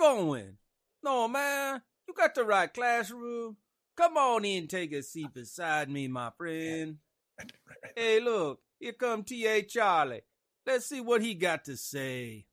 going? No, man. You got the right classroom. Come on in, take a seat beside me, my friend. Hey, look, here come T.A. Charlie. Let's see what he got to say.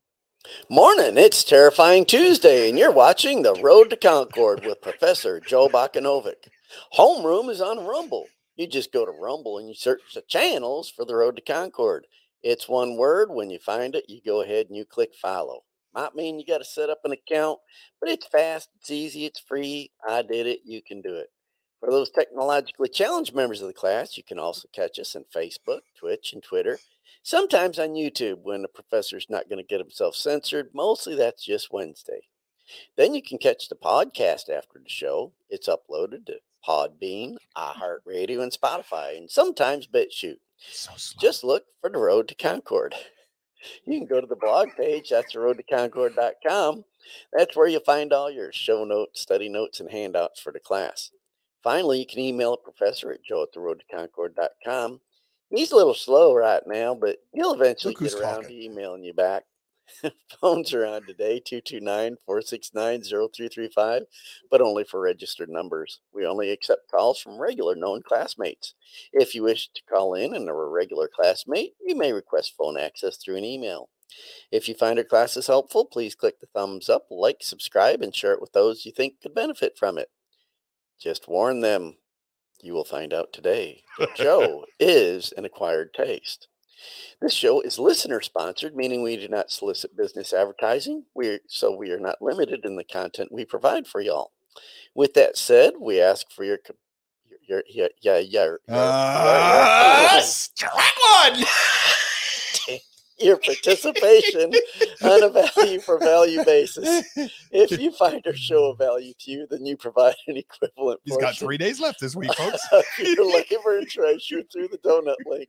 Morning, it's Terrifying Tuesday, and you're watching The Road to Concord with Professor Joe Bakanovic. Homeroom is on Rumble. You just go to Rumble and you search the channels for The Road to Concord. It's one word. When you find it, you go ahead and you click follow. Might mean you got to set up an account, but it's fast, it's easy, it's free. I did it. You can do it. For those technologically challenged members of the class, you can also catch us on Facebook, Twitch, and Twitter. Sometimes on YouTube when the professor's not going to get himself censored. Mostly that's just Wednesday. Then you can catch the podcast after the show. It's uploaded to Podbean, iHeartRadio, and Spotify, and sometimes BitChute. So. Just look for the Road to Concord. You can go to the blog page. That's the road to concord.com. That's where you'll find all your show notes, study notes, and handouts for the class. Finally, you can email a professor at joe at the road to concord.com. He's a little slow right now, but he'll eventually get around talking. to emailing you back. Phones are on today 229 469 0335, but only for registered numbers. We only accept calls from regular known classmates. If you wish to call in and are a regular classmate, you may request phone access through an email. If you find our classes helpful, please click the thumbs up, like, subscribe, and share it with those you think could benefit from it. Just warn them. You will find out today that Joe is an acquired taste. This show is listener sponsored, meaning we do not solicit business advertising. We so we are not limited in the content we provide for y'all. With that said, we ask for your your, your yeah yeah your, your ah, participation on a value for value basis. If you find our show of value to you, then you provide an equivalent. He's got three days left this week, folks. of your labor and treasure through the donut link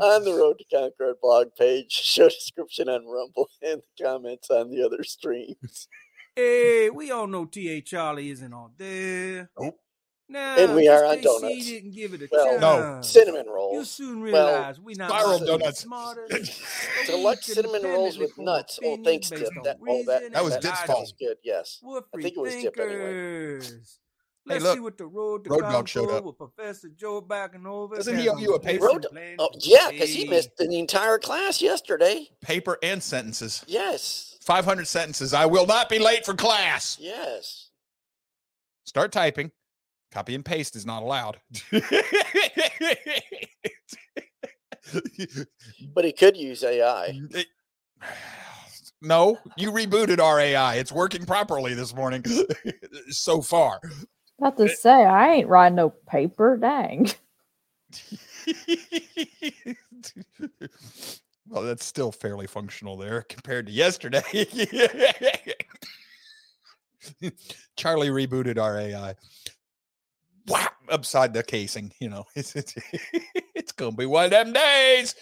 on the Road to Concord blog page, show description on Rumble, and the comments on the other streams. Hey, we all know T.A. Charlie isn't on there. Nope. Now, And we are on donuts. Didn't give it a Well, No. chance. Cinnamon You rolls. soon Well, realize we not spiral donuts. smarter, but we Deluxe cinnamon rolls with nuts. Oh, thanks, based Tip. on That, oh, that, That was and Dip's fault. was good. Yes. We're I free think it was Dip anyway. thinkers. Hey, Let's look. see what the road to Road Dog showed up. with Professor Joe Bacanova. Doesn't he owe you a on paper? Road- plan Oh, yeah, because he missed the entire class yesterday. Paper and sentences. Yes. 500 sentences. I will not be late for class. Yes. Start typing. Copy and paste is not allowed. But he could use AI. It- no, you rebooted our AI. It's working properly this morning so far. About to eh. say, I ain't writing no paper. Dang. well, that's still fairly functional there compared to yesterday. Charlie rebooted our AI. Wow, upside the casing, you know. It's it's, it's gonna be one of them days.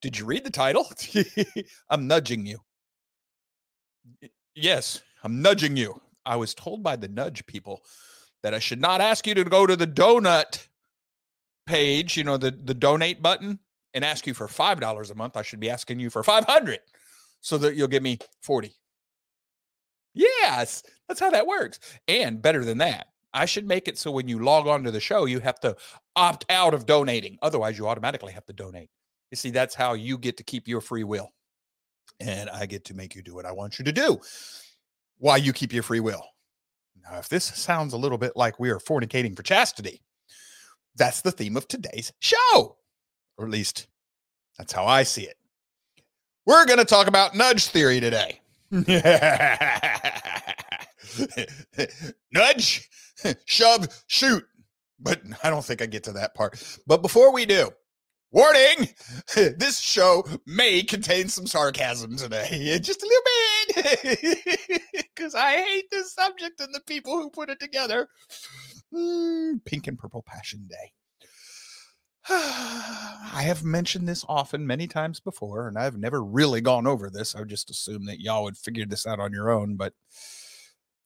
Did you read the title? I'm nudging you. Yes, I'm nudging you. I was told by the nudge people that I should not ask you to go to the donut page, you know, the the donate button and ask you for $5 a month. I should be asking you for 500 so that you'll give me 40. Yes, that's how that works. And better than that, I should make it so when you log on to the show, you have to opt out of donating. Otherwise, you automatically have to donate. You see, that's how you get to keep your free will. And I get to make you do what I want you to do while you keep your free will. Now, if this sounds a little bit like we are fornicating for chastity, that's the theme of today's show. Or at least that's how I see it. We're going to talk about nudge theory today. nudge, shove, shoot. But I don't think I get to that part. But before we do, warning this show may contain some sarcasm today. Just a little bit. Because I hate this subject and the people who put it together. Mm, Pink and Purple Passion Day. I have mentioned this often many times before, and I've never really gone over this. I would just assume that y'all would figure this out on your own. But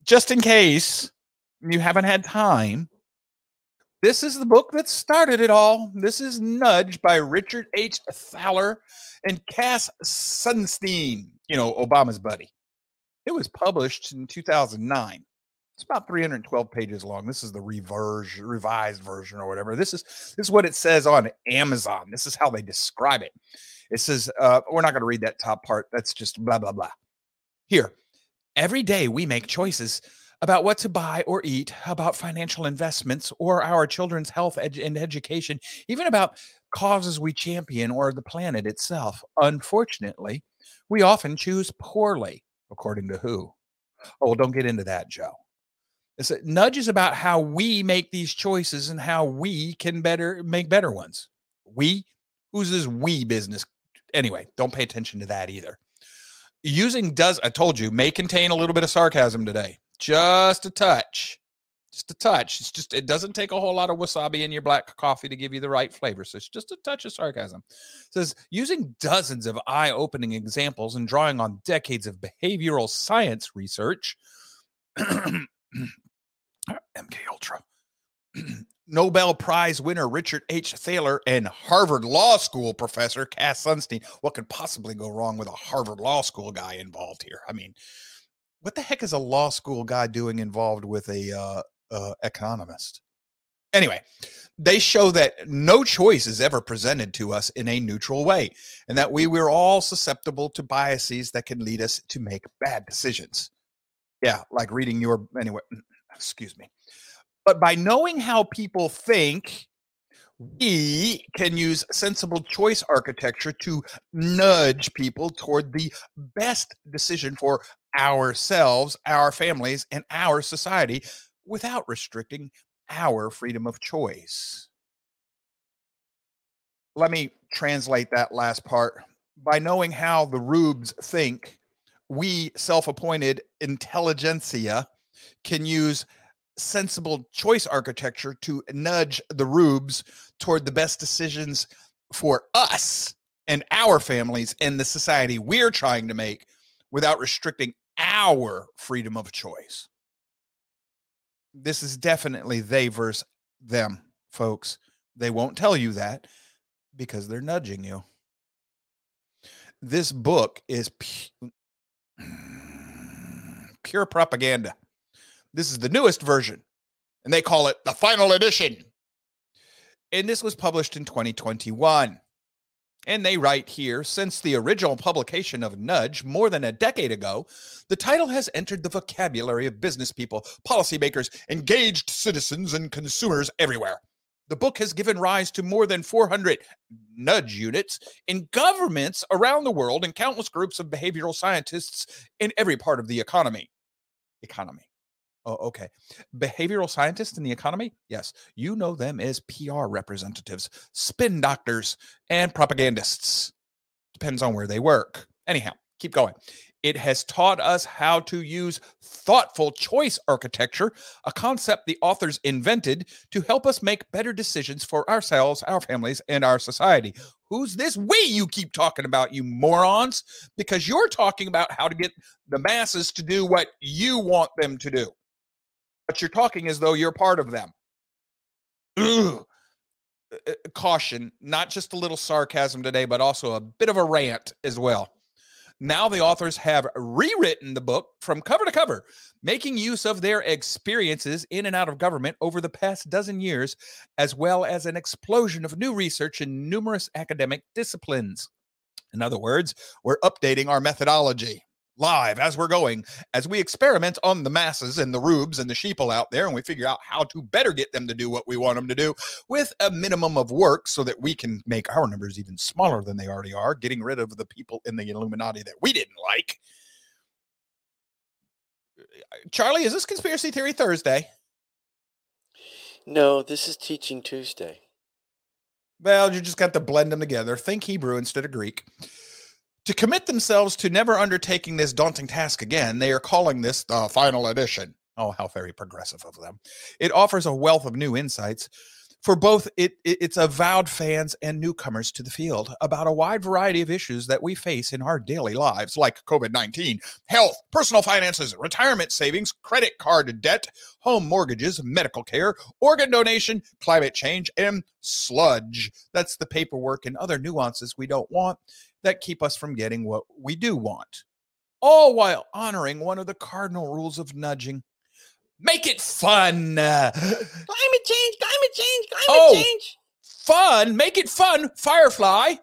just in case you haven't had time, this is the book that started it all. This is Nudge by Richard H. Thaler and Cass Sunstein, you know, Obama's buddy. It was published in 2009. It's about 312 pages long. This is the reverse, revised version or whatever. This is this is what it says on Amazon. This is how they describe it. It says, uh, we're not going to read that top part. That's just blah blah blah. Here, every day we make choices about what to buy or eat, about financial investments or our children's health ed- and education, even about causes we champion or the planet itself. Unfortunately, we often choose poorly, according to who? Oh, well, don't get into that, Joe. It's a nudge is about how we make these choices and how we can better make better ones. We, who's this we business? Anyway, don't pay attention to that either. Using does, I told you, may contain a little bit of sarcasm today, just a touch, just a touch. It's just, it doesn't take a whole lot of wasabi in your black coffee to give you the right flavor. So it's just a touch of sarcasm. It says using dozens of eye opening examples and drawing on decades of behavioral science research. MK Ultra. Nobel Prize winner Richard H. Thaler and Harvard Law School professor Cass Sunstein. What could possibly go wrong with a Harvard Law School guy involved here? I mean, what the heck is a law school guy doing involved with a uh, uh, economist? Anyway, they show that no choice is ever presented to us in a neutral way, and that we we're all susceptible to biases that can lead us to make bad decisions. Yeah, like reading your anyway excuse me. But by knowing how people think, we can use sensible choice architecture to nudge people toward the best decision for ourselves, our families, and our society without restricting our freedom of choice. Let me translate that last part. By knowing how the rubes think, we self appointed intelligentsia can use sensible choice architecture to nudge the rubes toward the best decisions for us and our families and the society we're trying to make without restricting our freedom of choice. This is definitely they versus them, folks. They won't tell you that because they're nudging you. This book is pu- pure propaganda. This is the newest version, and they call it the final edition. And this was published in 2021. And they write here since the original publication of Nudge more than a decade ago, the title has entered the vocabulary of business people, policymakers, engaged citizens, and consumers everywhere. The book has given rise to more than 400 nudge units in governments around the world and countless groups of behavioral scientists in every part of the economy. Economy. Oh, okay. Behavioral scientists in the economy? Yes. You know them as PR representatives, spin doctors, and propagandists. Depends on where they work. Anyhow, keep going. It has taught us how to use thoughtful choice architecture, a concept the authors invented to help us make better decisions for ourselves, our families, and our society. Who's this we you keep talking about, you morons? Because you're talking about how to get the masses to do what you want them to do but you're talking as though you're part of them. Ugh. Uh, uh, caution, not just a little sarcasm today, but also a bit of a rant as well. Now, the authors have rewritten the book from cover to cover, making use of their experiences in and out of government over the past dozen years, as well as an explosion of new research in numerous academic disciplines. In other words, we're updating our methodology live as we're going, as we experiment on the masses and the rubes and the sheeple out there, and we figure out how to better get them to do what we want them to do with a minimum of work so that we can make our numbers even smaller than they already are, getting rid of the people in the Illuminati that we didn't like. Uh, Charlie, is this Conspiracy Theory Thursday? No, this is Teaching Tuesday. Well, you just got to blend them together. Think Hebrew instead of Greek. To commit themselves to never undertaking this daunting task again, they are calling this the final edition. Oh, how very progressive of them. It offers a wealth of new insights for both it, it, its avowed fans and newcomers to the field about a wide variety of issues that we face in our daily lives, like COVID 19, health, personal finances, retirement savings, credit card debt, home mortgages, medical care, organ donation, climate change, and sludge. That's the paperwork and other nuances we don't want that keep us from getting what we do want. all while honoring one of the cardinal rules of nudging. Make it fun. Climate change, climate change, climate Oh. change. fun. Make it fun. Firefly.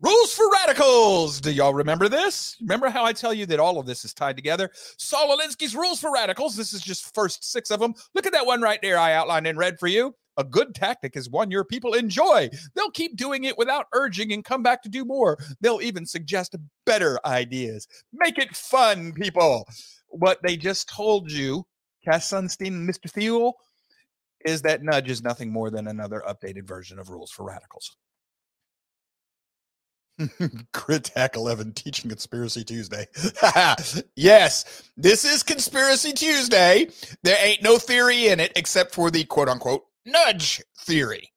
Rules for radicals. Do y'all remember this? Remember how I tell you that all of this is tied together? Saul Alinsky's Rules for Radicals. This is just first six of them. Look at that one right there I outlined in red for you. A good tactic is one your people enjoy. They'll keep doing it without urging and come back to do more. They'll even suggest better ideas. Make it fun, people. What they just told you, Cass Sunstein and Mr. Thiel, is that nudge is nothing more than another updated version of Rules for Radicals. Crit Hack 11 Teaching Conspiracy Tuesday. yes, this is Conspiracy Tuesday. There ain't no theory in it except for the quote unquote nudge theory,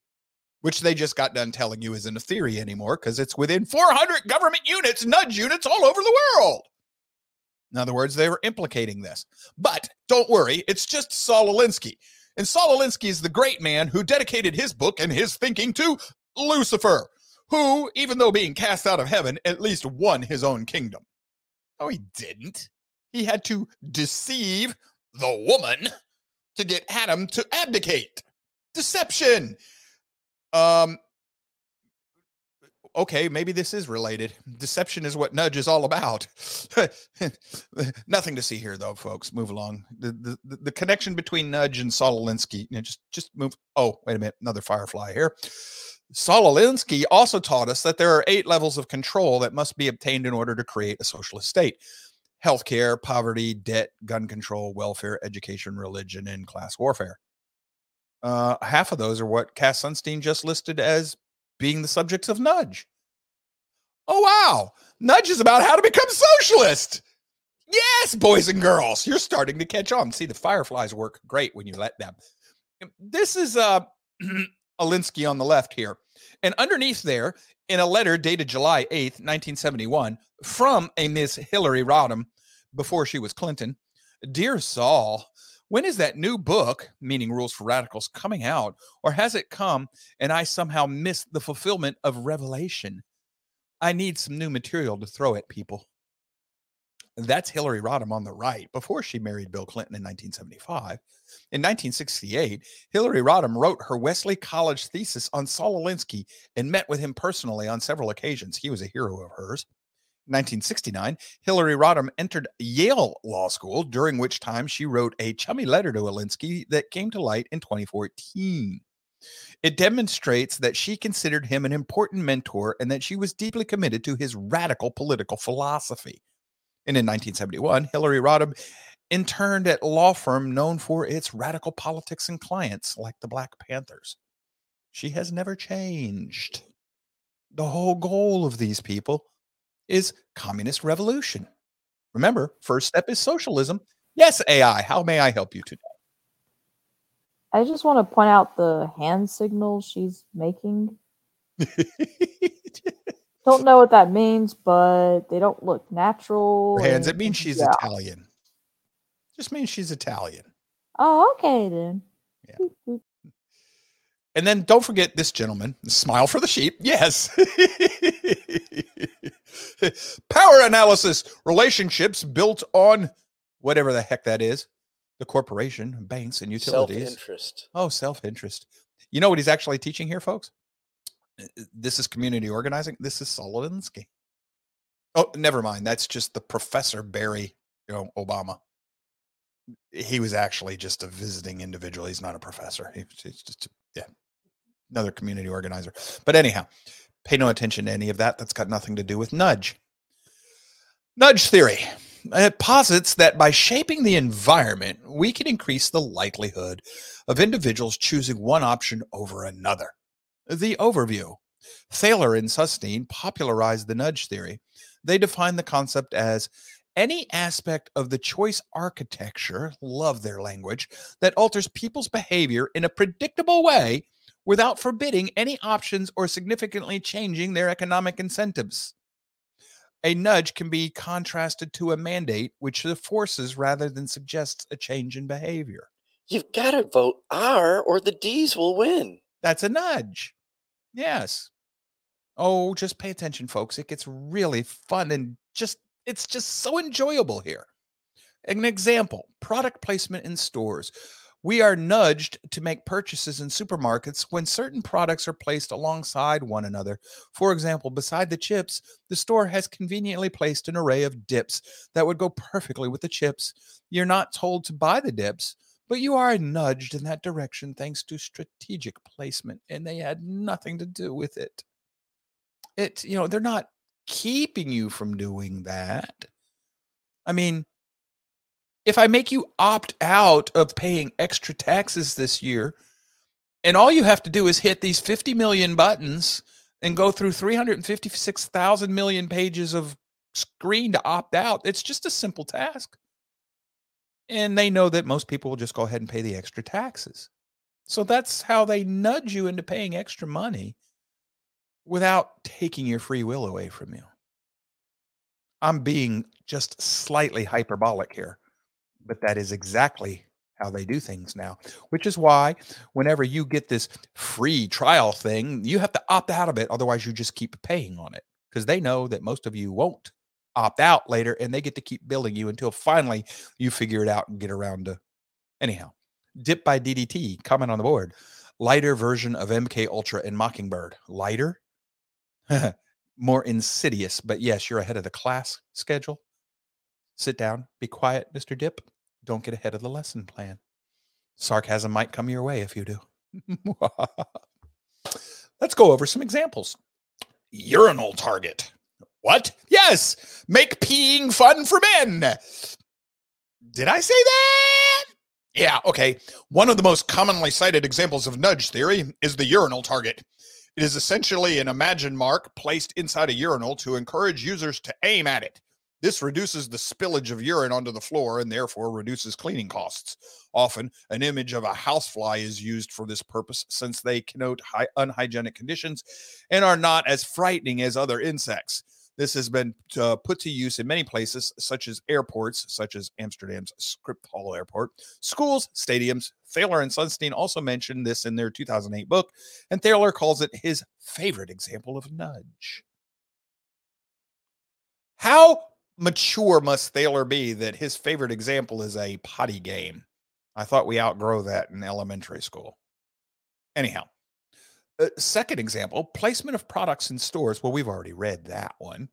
which they just got done telling you isn't a theory anymore because it's within 400 government units, nudge units all over the world. In other words, they were implicating this. But don't worry, it's just Saul Alinsky. And Saul Alinsky is the great man who dedicated his book and his thinking to Lucifer, who, even though being cast out of heaven, at least won his own kingdom. Oh, he didn't. He had to deceive the woman to get Adam to abdicate. Deception. Um, okay, maybe this is related. Deception is what nudge is all about. Nothing to see here, though, folks. Move along. The, the the- connection between nudge and Saul Alinsky. You know, just just move. Oh, wait a minute, another firefly here. Saul Alinsky also taught us that there are eight levels of control that must be obtained in order to create a socialist state healthcare, poverty, debt, gun control, welfare, education, religion, and class warfare. Uh, half of those are what Cass Sunstein just listed as being the subjects of nudge. Oh, wow. Nudge is about how to become socialist. Yes, boys and girls, you're starting to catch on. See, the fireflies work great when you let them. This is uh, Alinsky on the left here. And underneath there, in a letter dated July 8th, 1971, from a Miss Hillary Rodham before she was Clinton Dear Saul, when is that new book, meaning Rules for Radicals, coming out? Or has it come and I somehow missed the fulfillment of Revelation? I need some new material to throw at people. That's Hillary Rodham on the right before she married Bill Clinton in 1975. In 1968, Hillary Rodham wrote her Wellesley College thesis on Saul Alinsky and met with him personally on several occasions. He was a hero of hers. 1969, Hillary Rodham entered Yale Law School, during which time she wrote a chummy letter to Alinsky that came to light in 2014. It demonstrates that she considered him an important mentor and that she was deeply committed to his radical political philosophy. And in 1971, Hillary Rodham interned at a law firm known for its radical politics and clients like the Black Panthers. She has never changed. The whole goal of these people is communist revolution. Remember, first step is socialism. Yes, AI, how may I help you today? I just want to point out the hand signals she's making. Don't know what that means, but they don't look natural. Her hands, it means she's yeah. Italian. Just means she's Italian. Oh, okay then. Yeah. And then don't forget this gentleman, smile for the sheep. Yes. Power analysis, relationships built on whatever the heck that is the corporation, banks, and utilities. Self interest. Oh, self interest. You know what he's actually teaching here, folks? This is community organizing. This is Saul Alinsky. Oh, never mind. That's just the Professor Barry, you know, Obama. He was actually just a visiting individual. He's not a professor. He- He's just, yeah, another community organizer. But anyhow, pay no attention to any of that. That's got nothing to do with nudge. Nudge theory. It posits that by shaping the environment, we can increase the likelihood of individuals choosing one option over another. The overview. Thaler and Sunstein popularized the nudge theory. They define the concept as any aspect of the choice architecture, love their language, that alters people's behavior in a predictable way without forbidding any options or significantly changing their economic incentives. A nudge can be contrasted to a mandate, which forces rather than suggests a change in behavior. You've got to vote R or the D's will win. That's a nudge. Yes. Oh, just pay attention, folks. It gets really fun and just It's just so enjoyable here. An example product placement in stores. We are nudged to make purchases in supermarkets when certain products are placed alongside one another. For example, beside the chips, the store has conveniently placed an array of dips that would go perfectly with the chips. You're not told to buy the dips, but you are nudged in that direction thanks to strategic placement, and they had nothing to do with it. It, you know, they're not keeping you from doing that. I mean, if I make you opt out of paying extra taxes this year, and all you have to do is hit these 50 million buttons and go through 356,000 million pages of screen to opt out, it's just a simple task. And they know that most people will just go ahead and pay the extra taxes. So that's how they nudge you into paying extra money without taking your free will away from you. I'm being just slightly hyperbolic here but that is exactly how they do things now, which is why whenever you get this free trial thing, you have to opt out of it. Otherwise, you just keep paying on it because they know that most of you won't opt out later and they get to keep billing you until finally you figure it out and get around to. Anyhow, Dip by DDT, comment on the board. Lighter version of MK Ultra and Mockingbird. Lighter? More insidious, but yes, you're ahead of the class schedule. Sit down, be quiet, Mr. Dip. Don't get ahead of the lesson plan. Sarcasm might come your way if you do. Let's go over some examples. Urinal target. What? Yes, make peeing fun for men. Did I say that? Yeah, okay. One of the most commonly cited examples of nudge theory is the urinal target. It is essentially an imagine mark placed inside a urinal to encourage users to aim at it. This reduces the spillage of urine onto the floor and therefore reduces cleaning costs. Often, an image of a housefly is used for this purpose since they connote high, unhygienic conditions and are not as frightening as other insects. This has been uh, put to use in many places, such as airports, such as Amsterdam's Schiphol Airport, schools, stadiums. Thaler and Sunstein also mentioned this in their 2008 book, and Thaler calls it his favorite example of nudge. How mature must Thaler be that his favorite example is a potty game? I thought we outgrow that in elementary school. Anyhow, uh, second example placement of products in stores. Well, we've already read that one.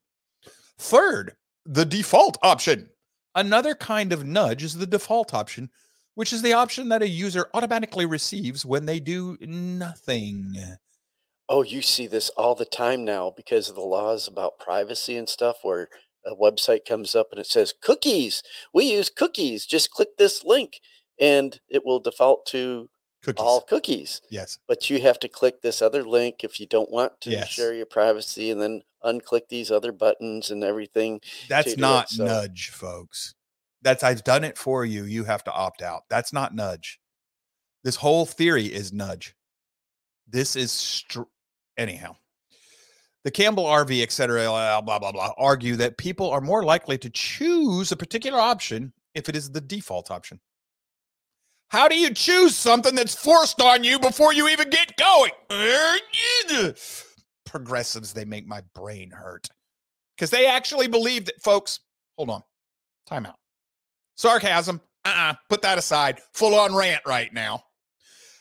Third, the default option. Another kind of nudge is the default option, which is the option that a user automatically receives when they do nothing. Oh, you see this all the time now because of the laws about privacy and stuff where a website comes up and it says cookies. We use cookies. Just click this link and it will default to Cookies. all cookies. yes. But you have to click this other link if you don't want to Yes. share your privacy and then unclick these other buttons and everything. That's not so- nudge, folks. That's I've done it for you. You have to opt out. That's not nudge. This whole theory is nudge. This is str- anyhow. The Campbell RV, et cetera, blah, blah, blah, blah, argue that people are more likely to choose a particular option if it is the default option. How do you choose something that's forced on you before you even get going? Progressives, they make my brain hurt because they actually believe that, folks. Hold on, time out. Sarcasm, uh uh put that aside. Full on rant right now.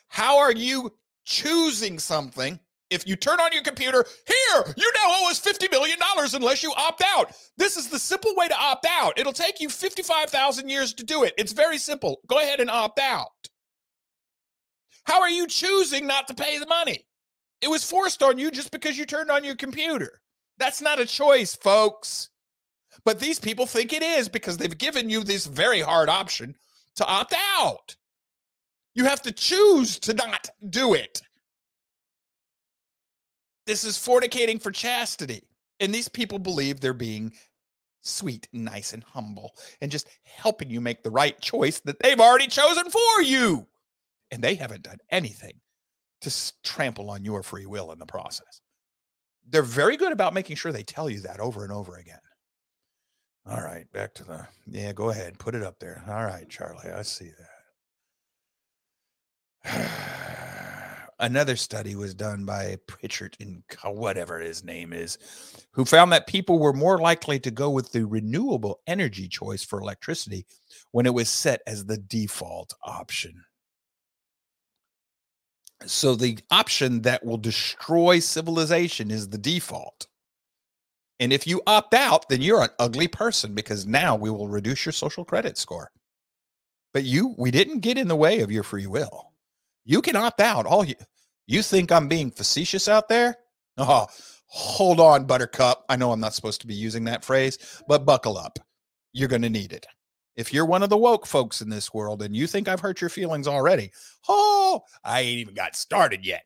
How are you choosing something if you turn on your computer? Here, you now owe us $50 million unless you opt out. This is the simple way to opt out. It'll take you 55,000 years to do it. It's very simple. Go ahead and opt out. How are you choosing not to pay the money? It was forced on you just because you turned on your computer. That's not a choice, folks. But these people think it is because they've given you this very hard option to opt out. You have to choose to not do it. This is fornicating for chastity. And these people believe they're being sweet and nice and humble and just helping you make the right choice that they've already chosen for you. And they haven't done anything to trample on your free will in the process. They're very good about making sure they tell you that over and over again. All right, back to the yeah, go ahead, put it up there. All right, Charlie, I see that. another study was done by Pritchard and whatever his name is, who found that people were more likely to go with the renewable energy choice for electricity when it was set as the default option. So the option that will destroy civilization is the default. And if you opt out, then you're an ugly person because now we will reduce your social credit score. But you, we didn't get in the way of your free will. You can opt out. Oh, All you, you think I'm being facetious out there? Oh, hold on, Buttercup. I know I'm not supposed to be using that phrase, but buckle up. You're going to need it. If you're one of the woke folks in this world and you think I've hurt your feelings already, oh, I ain't even got started yet.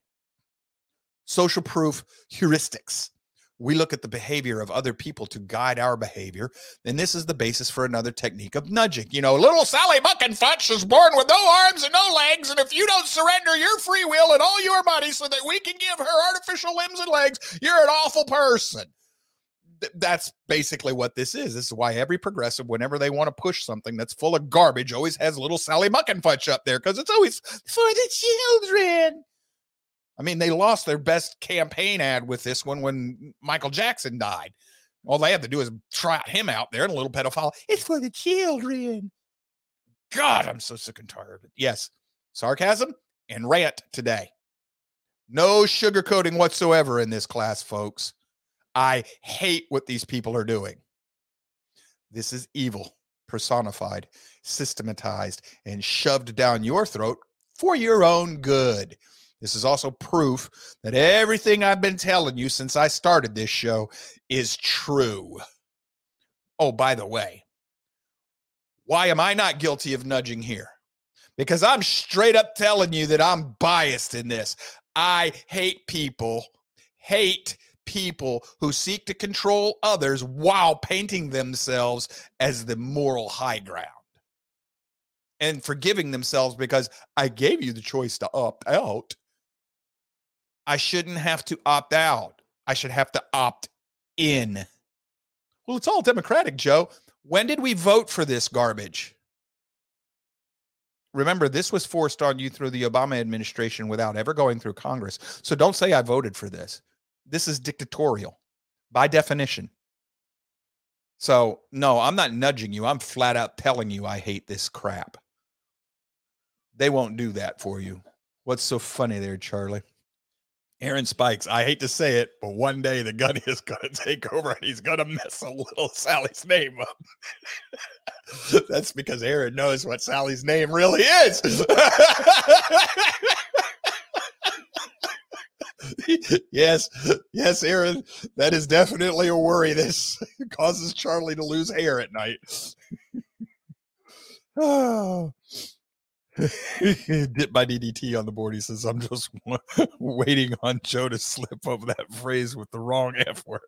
Social proof heuristics. We look at the behavior of other people to guide our behavior. And this is the basis for another technique of nudging. You know, little Sally Buckenfutch is born with no arms and no legs. And if you don't surrender your free will and all your money so that we can give her artificial limbs and legs, you're an awful person th- that's basically what this is. This is why every progressive, whenever they want to push something that's full of garbage, always has little Sally Muckenfudge up there because it's always for the children. I mean, they lost their best campaign ad with this one when Michael Jackson died. All they had to do is trot him out there and a little pedophile. It's for the children. God, I'm so sick and tired of it. Yes, sarcasm and rant today. No sugarcoating whatsoever in this class, folks. I hate what these people are doing. This is evil personified, systematized, and shoved down your throat for your own good. This is also proof that everything I've been telling you since I started this show is true. Oh, by the way, why am I not guilty of nudging here? Because I'm straight up telling you that I'm biased in this. I hate people, hate people who seek to control others while painting themselves as the moral high ground and forgiving themselves because I gave you the choice to opt out. I shouldn't have to opt out. I should have to opt in. Well, it's all democratic, Joe. When did we vote for this garbage? Remember, this was forced on you through the Obama administration without ever going through Congress. So don't say I voted for this. This is dictatorial by definition. So, no, I'm not nudging you. I'm flat out telling you I hate this crap. They won't do that for you. What's so funny there, Charlie? Aaron Spikes, I hate to say it, but one day the gun is going to take over and he's going to mess a little Sally's name up. That's because Aaron knows what Sally's name really is. yes, yes, Aaron, that is definitely a worry. This causes Charlie to lose hair at night. oh. Dip by DDT on the board. He says, I'm just waiting on Joe to slip over that phrase with the wrong F word.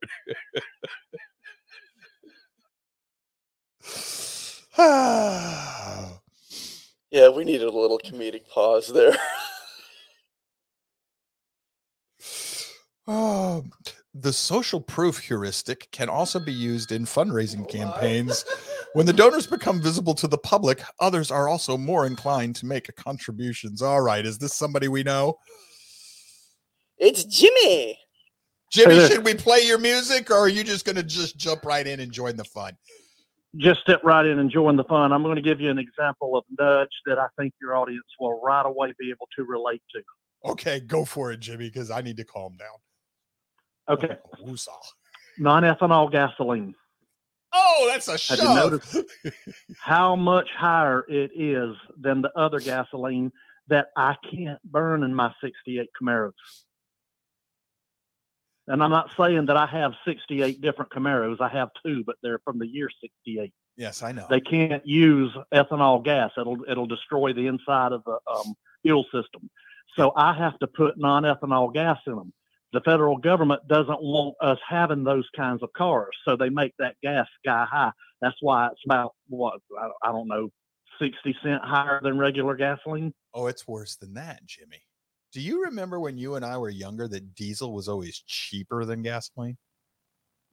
yeah, we needed a little comedic pause there. Oh, the social proof heuristic can also be used in fundraising oh campaigns. When the donors become visible to the public, others are also more inclined to make contributions. All right, is this somebody we know? It's Jimmy. Jimmy, should we play your music or are you just going to just jump right in and join the fun? Just step right in and join the fun. I'm going to give you an example of nudge that I think your audience will right away be able to relate to. Okay, go for it, Jimmy, because I need to calm down. Okay. Oh, Non-ethanol gasoline. Oh, that's a shove. Have you noticed how much higher it is than the other gasoline that I can't burn in my 68 Camaros? And I'm not saying that I have 68 different Camaros. I have two, but they're from the year 68. Yes, I know. They can't use ethanol gas. It'll it'll destroy the inside of the um, fuel system. So I have to put non-ethanol gas in them the federal government doesn't want us having those kinds of cars, so they make that gas sky high. That's why it's about what I don't know, sixty cent higher than regular gasoline. Oh, it's worse than that, Jimmy. Do you remember when you and I were younger that diesel was always cheaper than gasoline?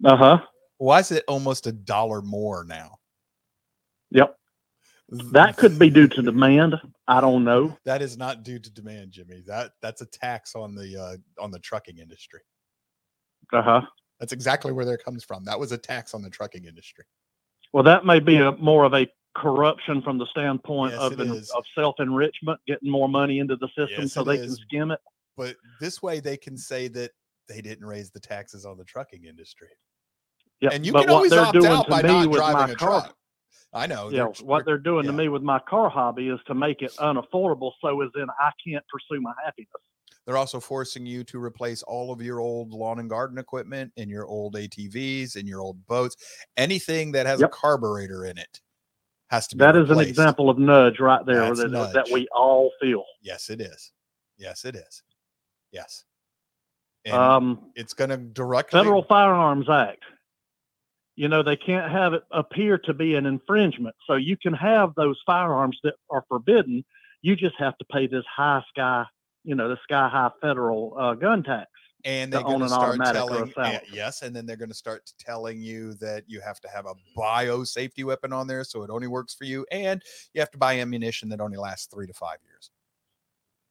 Uh huh. Why is it almost a dollar more now? Yep. That could be due to demand. I don't know. That is not due to demand, Jimmy. That that's a tax on the uh, on the trucking industry. Uh huh. That's exactly where that comes from. That was a tax on the trucking industry. Well, that may be a more of a corruption from the standpoint Yes, of is. of self enrichment, getting more money into the system Yes, so they can skim it. But this way, they can say that they didn't raise the taxes on the trucking industry, Yeah, and you but can always opt out by not driving a car, truck. I know. yeah, they're- what they're doing yeah. to me with my car hobby is to make it unaffordable, so as in I can't pursue my happiness. They're also forcing you to replace all of your old lawn and garden equipment and your old ATVs and your old boats. Anything that has Yep. a carburetor in it has to be. That is an example of nudge right there that, nudge. that we all feel. Yes, it is. Yes, it is. Yes. And Um, it's going to directly. Federal Firearms Act. You know, they can't have it appear to be an infringement. So you can have those firearms that are forbidden. You just have to pay this high sky, you know, the sky high federal uh, gun tax. and they're going to start telling silencer. yes and then they're going to start telling you that you have to have a bio safety weapon on there so it only works for you and you have to buy ammunition that only lasts three to five years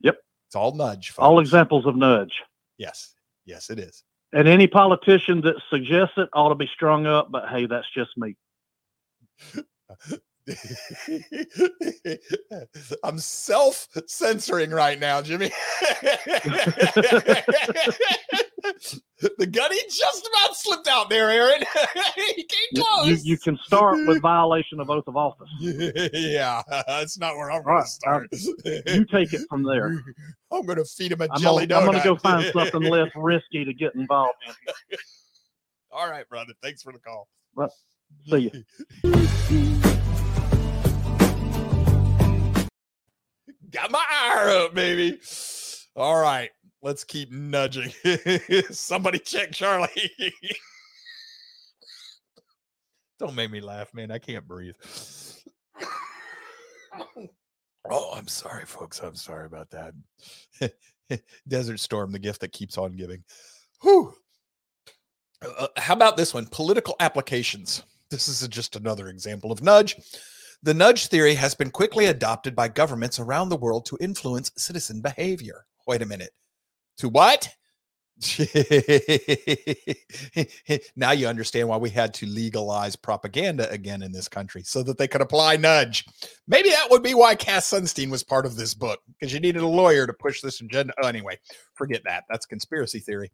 Yep. it's all nudge All examples of nudge. yes yes it is And any politician that suggests it ought to be strung up, but hey, that's just me. i'm self-censoring right now jimmy the gunny just about slipped out there aaron he came You, close you, you can start with violation of oath of office. yeah, that's not where I'm going right, to start. Um, you take it from there. I'm going to feed him a I'm jelly gonna, I'm gonna go find something less risky to get involved in. All right, brother. Thanks for the call. See ya. Got my ire up, baby. All right, let's keep nudging. Somebody check Charlie. Don't make me laugh, man. I can't breathe. Oh, I'm sorry, folks. I'm sorry about that. Desert Storm, the gift that keeps on giving. Whew. Uh, how about this one? Political applications. This is just another example of nudge. The nudge theory has been quickly adopted by governments around the world to influence citizen behavior. Wait a minute. To what? now you understand why we had to legalize propaganda again in this country so that they could apply nudge. Maybe that would be why Cass Sunstein was part of this book because you needed a lawyer to push this agenda. Oh, anyway, forget that. That's conspiracy theory.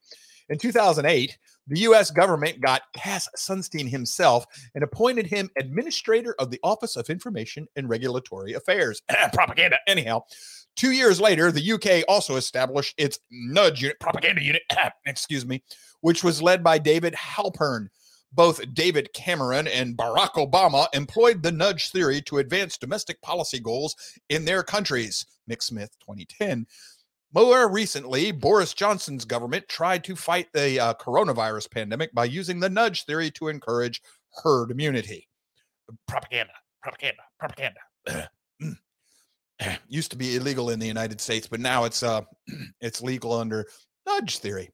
In 2008, the US government got Cass Sunstein himself and appointed him administrator of the Office of Information and Regulatory Affairs. propaganda. Anyhow, two years later, the UK also established its nudge unit, propaganda unit, excuse me, which was led by David Halpern. Both David Cameron and Barack Obama employed the nudge theory to advance domestic policy goals in their countries. Nick Smith, 2010. More recently, Boris Johnson's government tried to fight the uh, coronavirus pandemic by using the nudge theory to encourage herd immunity. Propaganda, propaganda, propaganda. Used to be illegal in the United States, but now it's uh it's legal under nudge theory.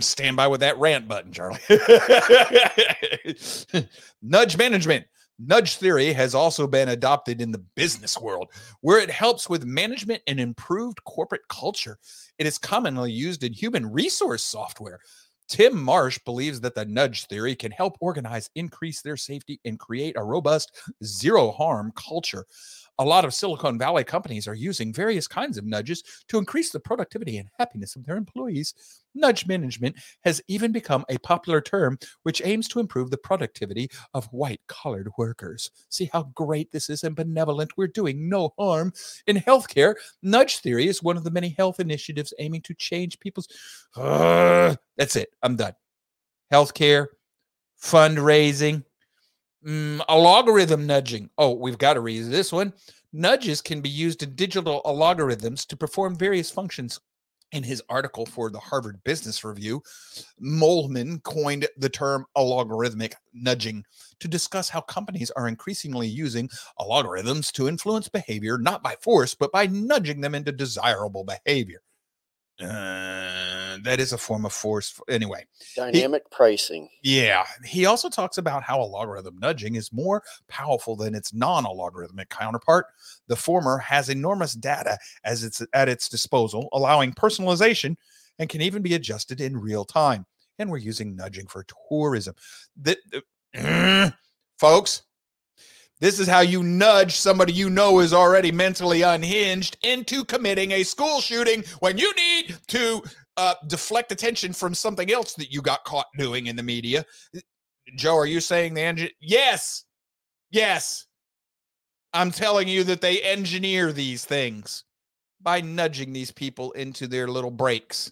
Stand by with that rant button, Charlie. nudge management. Nudge theory has also been adopted in the business world, where it helps with management and improved corporate culture. It is commonly used in human resource software. Tim Marsh believes that the nudge theory can help organize, increase their safety, and create a robust, zero harm culture. A lot of Silicon Valley companies are using various kinds of nudges to increase the productivity and happiness of their employees. Nudge management has even become a popular term which aims to improve the productivity of white collared workers. See how great this is and benevolent. We're doing no harm. In healthcare, nudge theory is one of the many health initiatives aiming to change people's. Ugh. that's it. I'm done. Healthcare, fundraising, mm, a logarithm nudging. Oh, we've got to read this one. Nudges can be used in digital algorithms to perform various functions. In his article for the Harvard Business Review, Möhlmann coined the term algorithmic nudging to discuss how companies are increasingly using algorithms to influence behavior not by force, but by nudging them into desirable behavior. Uh, that is a form of force. Anyway, Dynamic pricing. yeah. He also talks about how a logarithm nudging is more powerful than its non-logarithmic counterpart. The former has enormous data as it's at its disposal, allowing personalization and can even be adjusted in real time. And we're using nudging for tourism. The, the- folks, this is how you nudge somebody you know is already mentally unhinged into committing a school shooting when you need to uh, deflect attention from something else that you got caught doing in the media. Joe, are you saying the engine? Yes. Yes. I'm telling you that they engineer these things by nudging these people into their little breaks.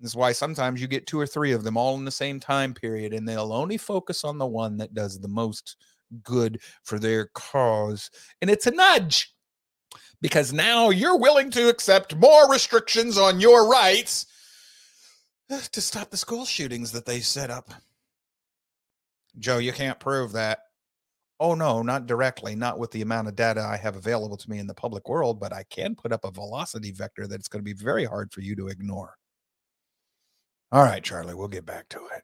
This is why sometimes you get two or three of them all in the same time period, and they'll only focus on the one that does the most good for their cause. And it's a nudge because now you're willing to accept more restrictions on your rights uh, to stop the school shootings that they set up. Joe, you can't prove that. Oh, no, not directly, not with the amount of data I have available to me in the public world, but I can put up a velocity vector that's going to be very hard for you to ignore. All right, Charlie, we'll get back to it.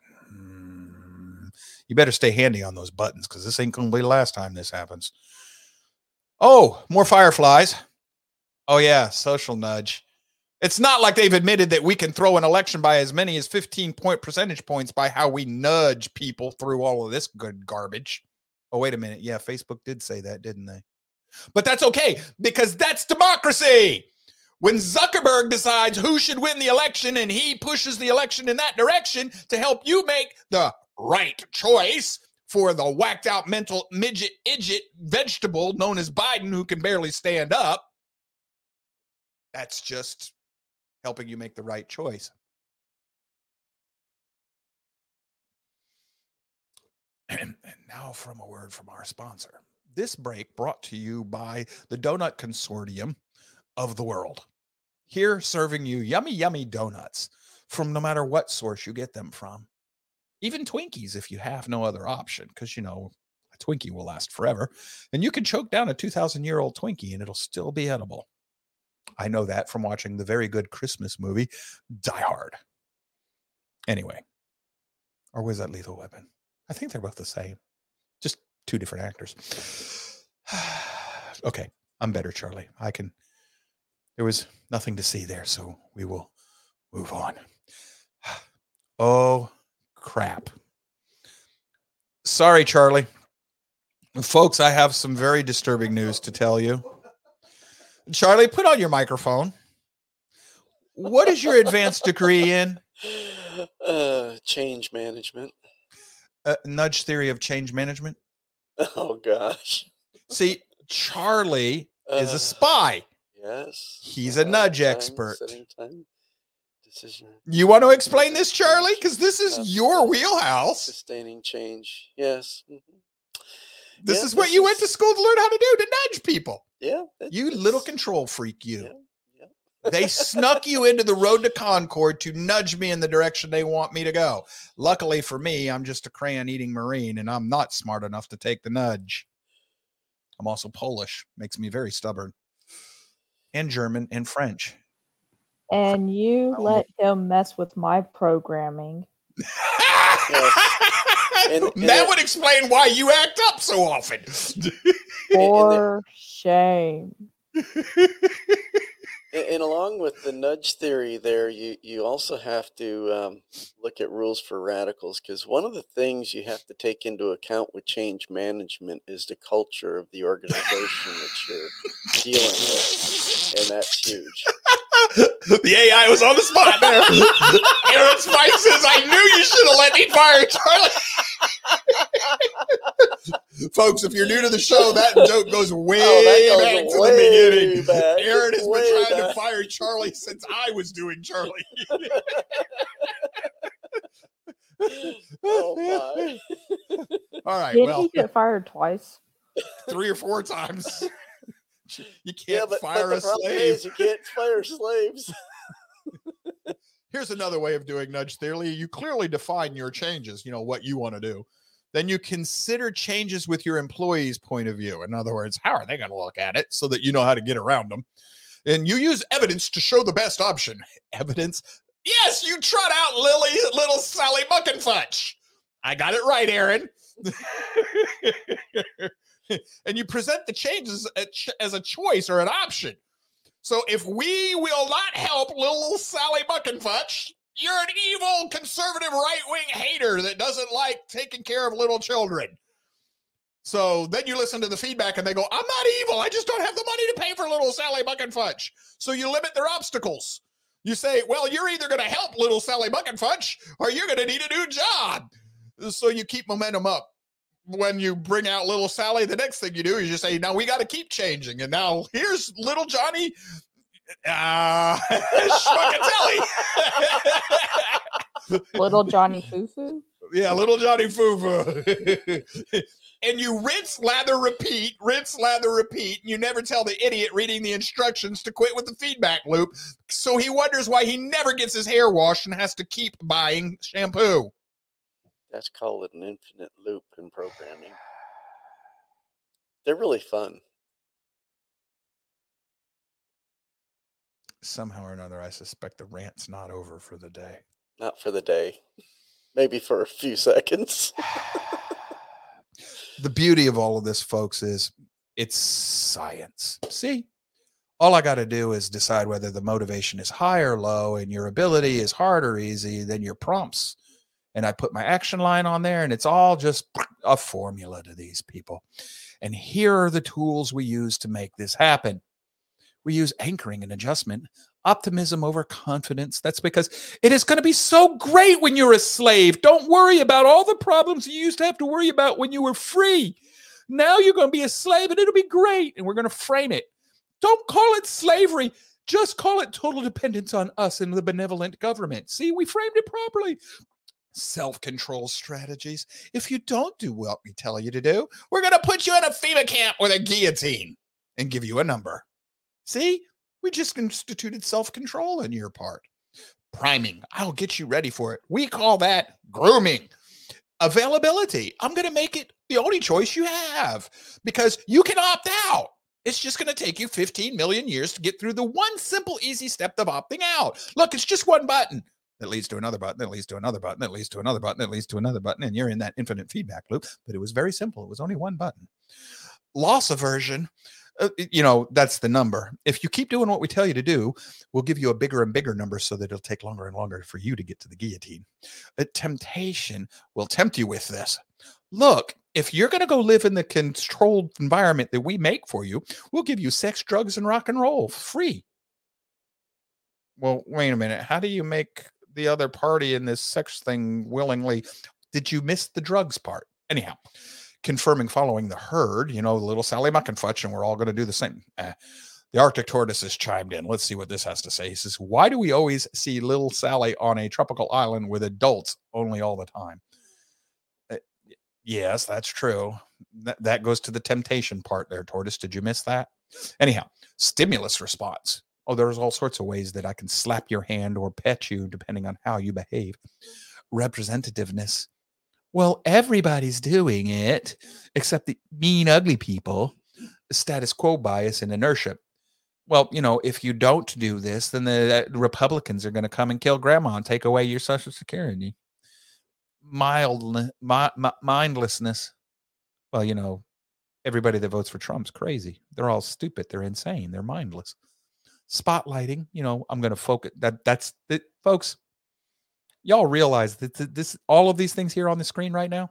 You better stay handy on those buttons because this ain't going to be the last time this happens. Oh, more fireflies. Oh, yeah, social nudge. It's not like they've admitted that we can throw an election by as many as 15 point percentage points by how we nudge people through all of this good garbage. Oh, wait a minute. Yeah, Facebook did say that, didn't they? But that's okay because that's democracy. When Zuckerberg decides who should win the election and he pushes the election in that direction to help you make the right choice for the whacked out mental midget idjit vegetable known as Biden who can barely stand up, that's just helping you make the right choice. And, and now from a word from our sponsor. This break brought to you by the Donut Consortium of the world. Here serving you yummy, yummy donuts from no matter what source you get them from. Even Twinkies if you have no other option, because you know a Twinkie will last forever. And you can choke down a 2,000 year old Twinkie and it'll still be edible. I know that from watching the very good Christmas movie, Die Hard. Anyway, or was that Lethal Weapon? I think they're both the same, just two different actors. okay, I'm better, Charlie. I can. There was nothing to see there, so we will move on. Oh, crap. Sorry, Charlie. Folks, I have some very disturbing news to tell you. Charlie, put on your microphone. What is your advanced degree in? Uh, change management. Uh, nudge theory of change management. Oh gosh. See, Charlie is Uh, a spy. Yes. He's a uh, nudge time, expert. time, decision. You want to explain this, Charlie? Because this is your wheelhouse. Sustaining change. Yes. mhm. This yeah, is what this you went to school to learn how to do to nudge people. Yeah. You little control freak, you. Yeah. They snuck you into the road to Concord to nudge me in the direction they want me to go. Luckily for me, I'm just a crayon eating Marine and I'm not smart enough to take the nudge. I'm also Polish, makes me very stubborn, and German and French. And you let him mess with my programming. And- and that it- would explain why you act up so often. For shame. And, and along with the nudge theory, there you you also have to um, look at rules for radicals because one of the things you have to take into account with change management is the culture of the organization that you're dealing with, and that's huge. the AI was on the spot there. Aaron Spice says, I knew you should have let me fire Charlie. Folks, if you're new to the show, that joke goes oh, way Oh, goes back to way the beginning. back, Aaron has way been trying to fire Charlie since I was doing Charlie. Oh my! All right, Did well, he get fired twice? three or four times. You can't Yeah, but, fire but a slave. is you can't fire slaves. here's another way of doing nudge theory you clearly define your changes you know what you want to do then you consider changes with your employees point of view in other words how are they going to look at it so that you know how to get around them and you use evidence to show the best option. Evidence? Yes, you trot out Lily, little Sally Buckenfudge. I got it right, Aaron. and you present the changes as a choice or an option. So if we will not help little Sally Buckenfudge, you're an evil conservative right wing hater that doesn't like taking care of little children. So then you listen to the feedback and they go, I'm not evil. I just don't have the money to pay for little Sally Buckenfudge. So you limit their obstacles. You say, well, you're either going to help little Sally Buckenfudge or you're going to need a new job. So you keep momentum up. When you bring out little Sally, the next thing you do is you say, now we got to keep changing. And now here's little Johnny uh, little Johnny Fufu? Yeah, little Johnny Fufu. and you rinse, lather, repeat, rinse, lather, repeat. And you never tell the idiot reading the instructions to quit with the feedback loop. So he wonders why he never gets his hair washed and has to keep buying shampoo. That's called an infinite loop in programming. They're really fun. Somehow or another, I suspect the rant's not over for the day. Not for the day. Maybe for a few seconds. the beauty of all of this, folks, is it's science. See, all I got to do is decide whether the motivation is high or low, and your ability is hard or easy. Then your prompts, and I put my action line on there, and it's all just a formula to these people. And here are the tools we use to make this happen. We use anchoring and adjustment, optimism over confidence. That's because it is going to be so great when you're a slave. Don't worry about all the problems you used to have to worry about when you were free. Now you're going to be a slave and it'll be great. And we're going to frame it. Don't call it slavery. Just call it total dependence on us and the benevolent government. See, we framed it properly. Self control strategies. If you don't do what we tell you to do, we're going to put you in a FEMA camp with a guillotine and give you a number. See, we just instituted self control on your part. Priming, I'll get you ready for it. We call that grooming. Availability, I'm going to make it the only choice you have because you can opt out. It's just going to take you 15 million years to get through the one simple, easy step of opting out. Look, it's just one button that leads to another button, that leads to another button, that leads to another button, that leads to another button, and you're in that infinite feedback loop. But it was very simple. It was only one button. Loss aversion uh, you know that's the number if you keep doing what we tell you to do we'll give you a bigger and bigger number so that it'll take longer and longer for you to get to the guillotine a temptation will tempt you with this look if you're going to go live in the controlled environment that we make for you we'll give you sex drugs and rock and roll free well wait a minute how do you make the other party in this sex thing willingly did you miss the drugs part anyhow confirming following the herd, you know, little Sally Muckenfutch, and we're all going to do the same. Eh. The Arctic tortoise has chimed in. Let's see what this has to say. He says, Why do we always see little Sally on a tropical island with adults only all the time? Uh, yes, that's true. That, that goes to the temptation part there, tortoise. Did you miss that? Anyhow, stimulus response. Oh, there's all sorts of ways that I can slap your hand or pet you depending on how you behave. Representativeness well, everybody's doing it except the mean, ugly people, status quo bias and inertia. Well, you know, if you don't do this, then the uh, Republicans are going to come and kill grandma and take away your Social Security. Mild, mi- mi- mindlessness. Well, you know, everybody that votes for Trump's crazy. They're all stupid. They're insane. They're mindless. Spotlighting, you know, I'm going to focus that. That's the folks y'all realize that this all of these things here on the screen right now,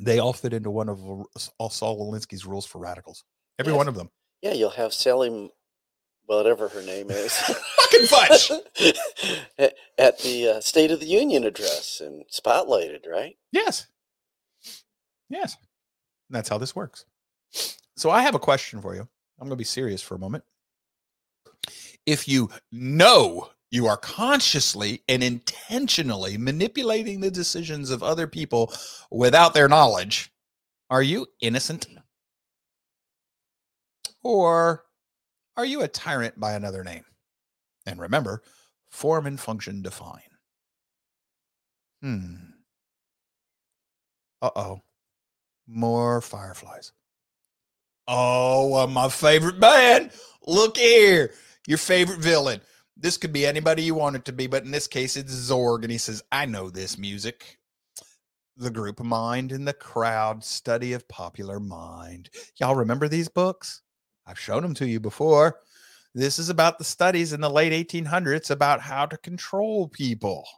they all fit into one of Saul Alinsky's rules for radicals. Every yes. one of them. Yeah, you'll have Sally, whatever her name is, fucking fudge, at the uh, State of the Union address and spotlighted, right? Yes, yes, and that's how this works. So I have a question for you. I'm going to be serious for a moment. If you know you are consciously and intentionally manipulating the decisions of other people without their knowledge. Are you innocent? Or are you a tyrant by another name? And remember, form and function define. Hmm. Uh oh. More fireflies. Oh, uh, my favorite band. Look here. Your favorite villain. This could be anybody you want it to be, but in this case, it's Zorg. And he says, I know this music. The group mind and the crowd study of popular mind. Y'all remember these books? I've shown them to you before. This is about the studies in the late 1800s about how to control people.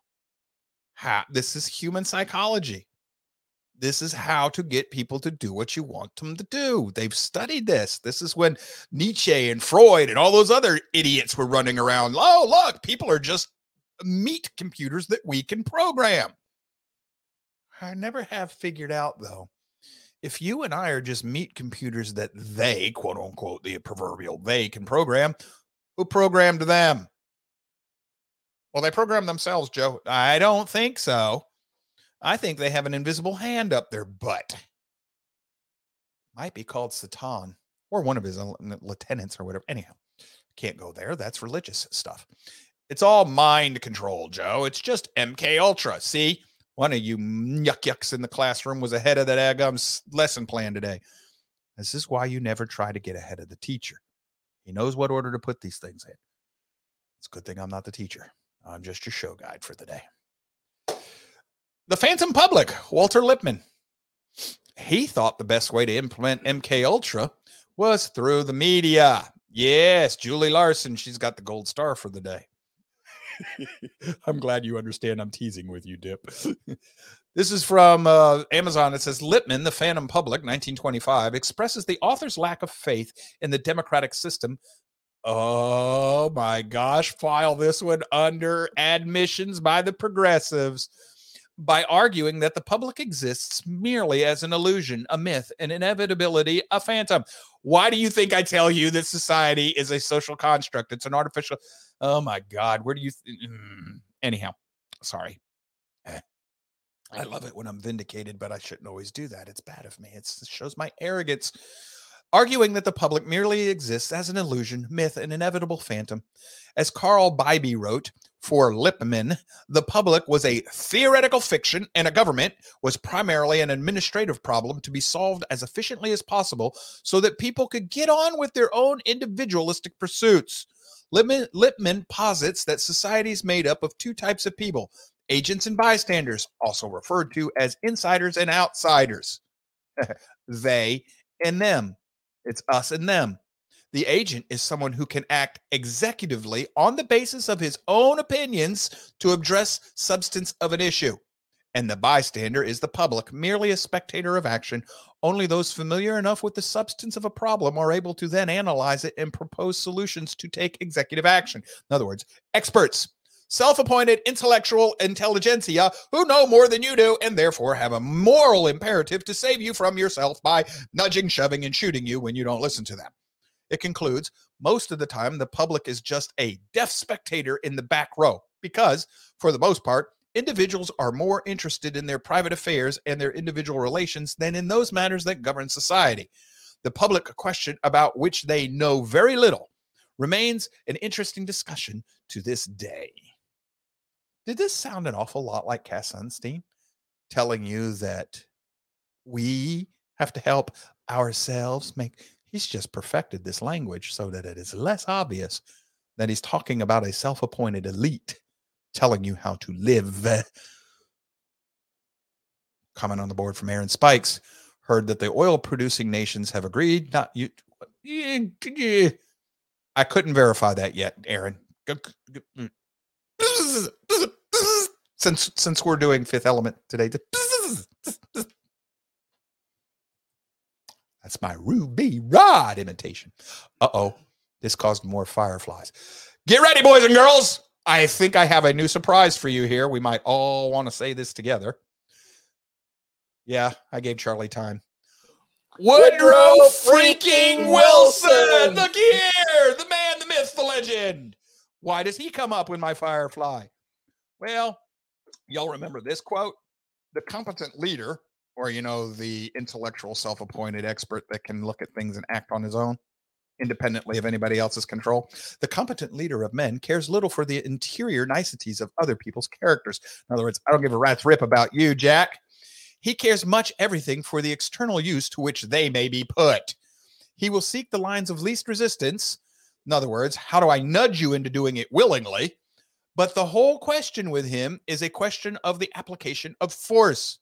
How, this is human psychology. This is how to get people to do what you want them to do. They've studied this. This is when Nietzsche and Freud and all those other idiots were running around. Oh, look, people are just meat computers that we can program. I never have figured out, though, if you and I are just meat computers that they, quote unquote, the proverbial they can program, who programmed them? Well, they programmed themselves, Joe. I don't think so. I think they have an invisible hand up their butt. Might be called Satan or one of his lieutenants or whatever. Anyhow, can't go there. That's religious stuff. It's all mind control, Joe. It's just MK Ultra. See, one of you yuck yucks in the classroom was ahead of that agum's lesson plan today. This is why you never try to get ahead of the teacher. He knows what order to put these things in. It's a good thing I'm not the teacher. I'm just your show guide for the day. The Phantom Public, Walter Lippmann. He thought the best way to implement MK Ultra was through the media. Yes, Julie Larson, she's got the gold star for the day. I'm glad you understand I'm teasing with you, Dip. this is from uh, Amazon. It says Lippmann, the Phantom Public, 1925, expresses the author's lack of faith in the democratic system. Oh my gosh, file this one under admissions by the progressives by arguing that the public exists merely as an illusion, a myth, an inevitability, a phantom. Why do you think I tell you that society is a social construct? It's an artificial. Oh my God. Where do you. Th- mm. Anyhow, sorry. Eh. I love it when I'm vindicated, but I shouldn't always do that. It's bad of me. It's, it shows my arrogance arguing that the public merely exists as an illusion, myth, an inevitable phantom. As Carl Bybee wrote, for Lippmann, the public was a theoretical fiction and a government was primarily an administrative problem to be solved as efficiently as possible so that people could get on with their own individualistic pursuits. Lippmann, Lippmann posits that society is made up of two types of people agents and bystanders, also referred to as insiders and outsiders. they and them. It's us and them. The agent is someone who can act executively on the basis of his own opinions to address substance of an issue. And the bystander is the public, merely a spectator of action. Only those familiar enough with the substance of a problem are able to then analyze it and propose solutions to take executive action. In other words, experts, self appointed intellectual intelligentsia who know more than you do and therefore have a moral imperative to save you from yourself by nudging, shoving, and shooting you when you don't listen to them. It concludes most of the time, the public is just a deaf spectator in the back row because, for the most part, individuals are more interested in their private affairs and their individual relations than in those matters that govern society. The public question about which they know very little remains an interesting discussion to this day. Did this sound an awful lot like Cass Sunstein telling you that we have to help ourselves make He's just perfected this language so that it is less obvious that he's talking about a self appointed elite telling you how to live. Comment on the board from Aaron Spikes heard that the oil producing nations have agreed not you. I couldn't verify that yet, Aaron. Mm. Since since we're doing Fifth Element today, that's my Ruby Rhod imitation. Uh oh, this caused more fireflies. Get ready, boys and girls. I think I have a new surprise for you here. We might all want to say this together. Yeah, I gave Charlie time. Woodrow freaking Wilson! Look here, the man, the myth, the legend. Why does he come up with my firefly? Well, y'all remember this quote? The competent leader or you know the intellectual self-appointed expert that can look at things and act on his own independently of anybody else's control the competent leader of men cares little for the interior niceties of other people's characters in other words i don't give a rat's rip about you jack he cares much everything for the external use to which they may be put he will seek the lines of least resistance In other words, how do I nudge you into doing it willingly? But the whole question with him is a question of the application of force.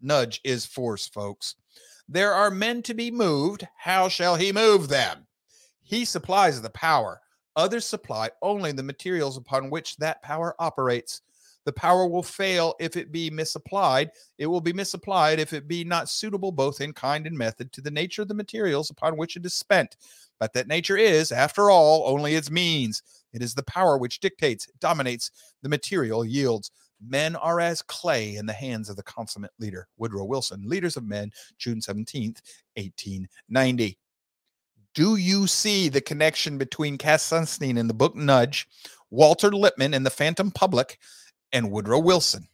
Nudge is force, folks. There are men to be moved. How shall he move them? He supplies the power. Others supply only the materials upon which that power operates. The power will fail if it be misapplied. It will be misapplied if it be not suitable both in kind and method to the nature of the materials upon which it is spent. But that nature is, after all, only its means. It is the power which dictates, dominates, the material yields. Men are as clay in the hands of the consummate leader. Woodrow Wilson, Leaders of Men, June 17th, 1890. Do you see the connection between Cass Sunstein in the book Nudge, Walter Lippmann in The Phantom Public, and Woodrow Wilson?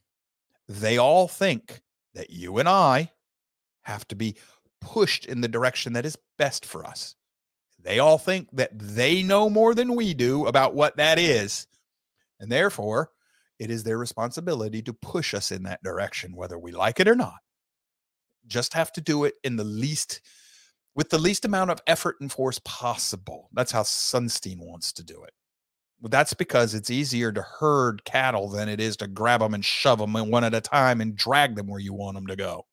They all think that you and I have to be pushed in the direction that is best for us. They all think that they know more than we do about what that is. And therefore, it is their responsibility to push us in that direction, whether we like it or not. Just have to do it in the least, with the least amount of effort and force possible. That's how Sunstein wants to do it. That's because it's easier to herd cattle than it is to grab them and shove them one at a time and drag them where you want them to go.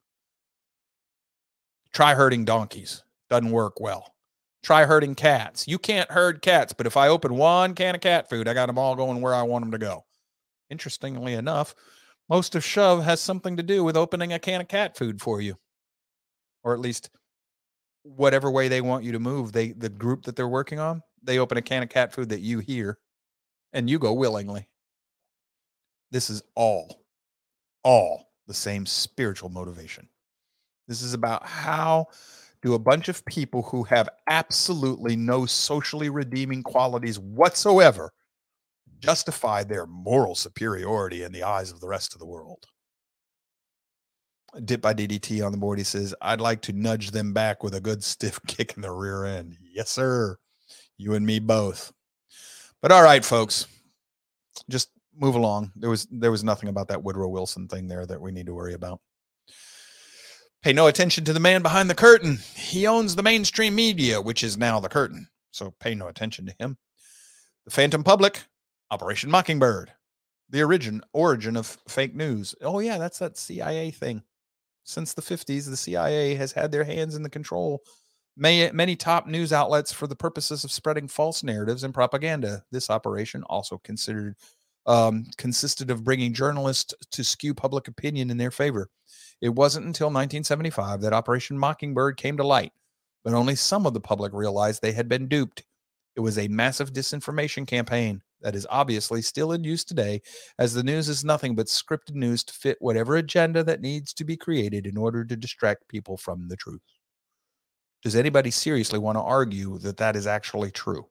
Try herding donkeys. Doesn't work well. Try herding cats. You can't herd cats, but if I open one can of cat food, I got them all going where I want them to go. Interestingly enough, most of Shove has something to do with opening a can of cat food for you, or at least whatever way they want you to move. They the group that they're working on, they open a can of cat food that you hear, and you go willingly. This is all, all the same spiritual motivation. This is about how do a bunch of people who have absolutely no socially redeeming qualities whatsoever justify their moral superiority in the eyes of the rest of the world. Dip by DDT on the board. He says, I'd like to nudge them back with a good stiff kick in the rear end. Yes, sir. You and me both. But all right, folks, just move along. There was there was nothing about that Woodrow Wilson thing there that we need to worry about. Pay no attention to the man behind the curtain. He owns the mainstream media, which is now the curtain. So pay no attention to him. The Phantom Public, Operation Mockingbird, the origin origin of fake news. Oh yeah, that's that CIA thing. Since the 50s, the CIA has had their hands in the control many, many top news outlets for the purposes of spreading false narratives and propaganda. This operation also considered um, consisted of bringing journalists to skew public opinion in their favor. It wasn't until 1975 that Operation Mockingbird came to light, but only some of the public realized they had been duped. It was a massive disinformation campaign that is obviously still in use today, as the news is nothing but scripted news to fit whatever agenda that needs to be created in order to distract people from the truth. Does anybody seriously want to argue that that is actually true?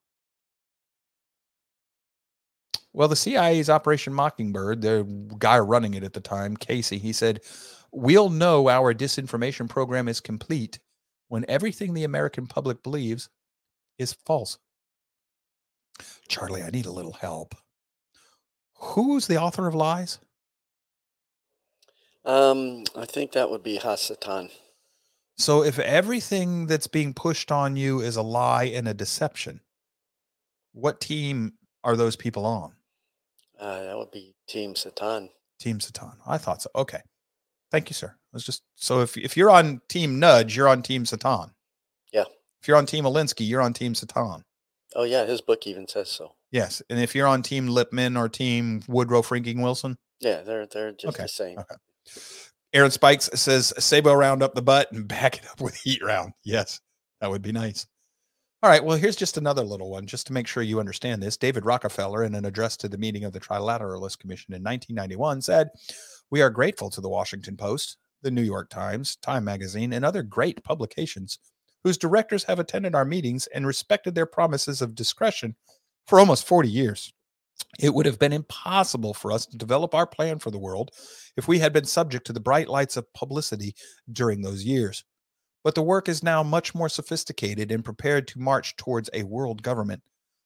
Well, the CIA's Operation Mockingbird, the guy running it at the time, Casey, he said, We'll know our disinformation program is complete when everything the American public believes is false. Charlie, I need a little help. Who's the author of lies? Um, I think that would be Hasatan. So if everything that's being pushed on you is a lie and a deception, what team are those people on? Uh, that would be Team Satan. Team Satan. I thought so. Okay. Thank you, sir. It was just so if if you're on Team Nudge, you're on Team Satan. Yeah. If you're on Team Alinsky, you're on Team Satan. Oh yeah, his book even says so. Yes, and if you're on Team Lippmann or Team Woodrow Franking Wilson, Yeah, they're they're just Okay, the same. okay. Aaron Spikes says Sabot round up the butt and back it up with heat round. Yes, that would be nice. All right, well, here's just another little one, just to make sure you understand this. David Rockefeller, in an address to the meeting of the Trilateralist Commission in 1991, said, We are grateful to the Washington Post, the New York Times, Time Magazine, and other great publications whose directors have attended our meetings and respected their promises of discretion for almost 40 years. It would have been impossible for us to develop our plan for the world if we had been subject to the bright lights of publicity during those years. But the work is now much more sophisticated and prepared to march towards a world government.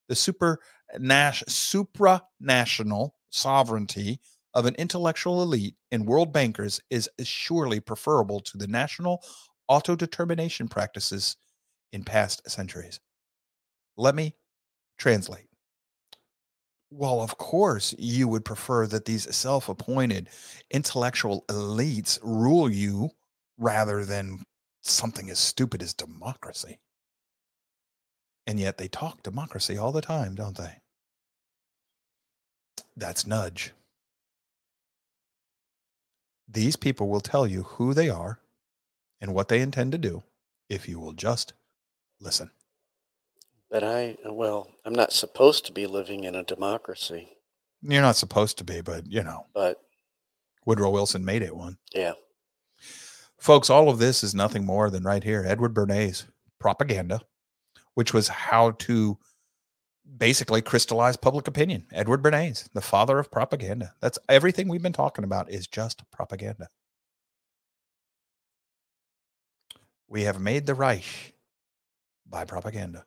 The supranational sovereignty of an intellectual elite and world bankers is surely preferable to the national autodetermination practices in past centuries. Let me translate. Well, of course, you would prefer that these self appointed intellectual elites rule you rather than something as stupid as democracy. And yet they talk democracy all the time, don't they? That's nudge. These people will tell you who they are and what they intend to do if you will just listen. But I, well, I'm not supposed to be living in a democracy. You're not supposed to be, but you know, But Woodrow Wilson made it one. yeah, Folks, all of this is nothing more than right here Edward Bernays propaganda, which was how to basically crystallize public opinion. Edward Bernays, the father of propaganda. That's everything we've been talking about is just propaganda. We have made the Reich by propaganda.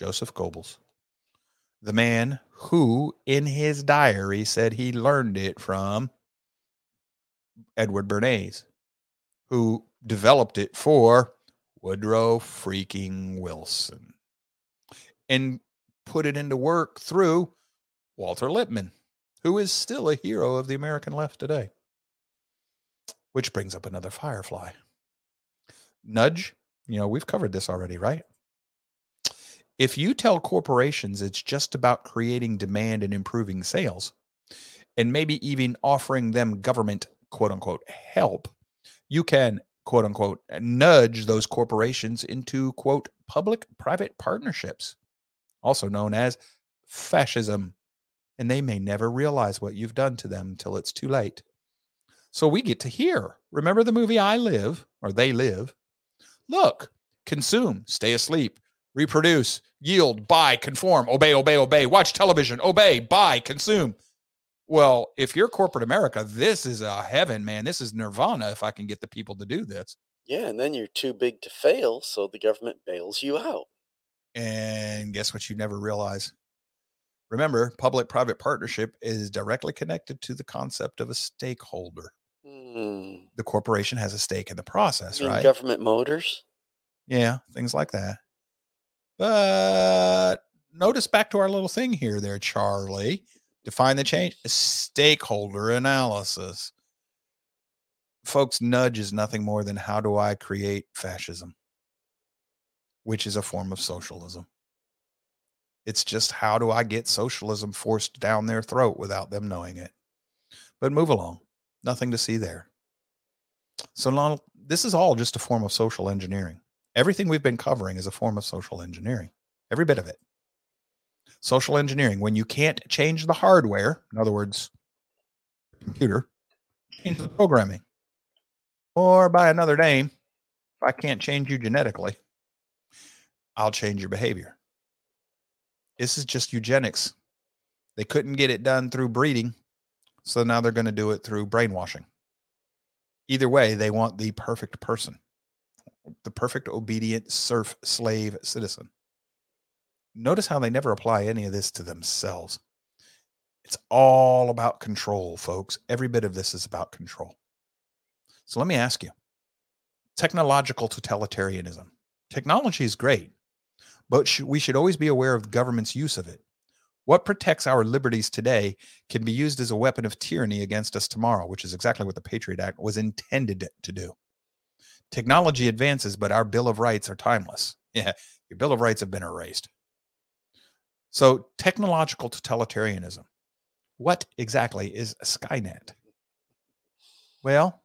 Joseph Goebbels, the man who in his diary said he learned it from Edward Bernays, who developed it for Woodrow freaking Wilson and put it into work through Walter Lippmann, who is still a hero of the American left today. Which brings up another firefly. Nudge, you know, we've covered this already, right? If you tell corporations it's just about creating demand and improving sales, and maybe even offering them government quote unquote help, you can quote unquote nudge those corporations into quote public private partnerships, also known as fascism. And they may never realize what you've done to them until it's too late. So we get to hear. Remember the movie I Live or They Live? Look, consume, stay asleep, reproduce, yield, buy, conform, obey, obey, obey, watch television, obey, buy, consume. Well, if you're corporate America, this is a heaven, man. This is nirvana if I can get the people to do this. yeah, and then you're too big to fail, so the government bails you out. And guess what you never realize? Remember, public private partnership is directly connected to the concept of a stakeholder. Hmm. The corporation has a stake in the process, right? government motors. Yeah, things like that. But notice back to our little thing here, there, Charlie. Define the change. Stakeholder analysis. Folks, nudge is nothing more than how do I create fascism, which is a form of socialism. It's just how do I get socialism forced down their throat without them knowing it. But move along. Nothing to see there. So now this is all just a form of social engineering. Everything we've been covering is a form of social engineering. Every bit of it. Social engineering, when you can't change the hardware, in other words, computer, change the programming. Or by another name, if I can't change you genetically, I'll change your behavior. This is just eugenics. They couldn't get it done through breeding, so now they're going to do it through brainwashing. Either way, they want the perfect person, the perfect obedient serf slave citizen. Notice how they never apply any of this to themselves. It's all about control, folks. Every bit of this is about control. So let me ask you technological totalitarianism. Technology is great, but sh- we should always be aware of the government's use of it. What protects our liberties today can be used as a weapon of tyranny against us tomorrow, which is exactly what the Patriot Act was intended to do. Technology advances, but our Bill of Rights are timeless. Yeah, your Bill of Rights have been erased. So, technological totalitarianism. What exactly is Skynet? Well,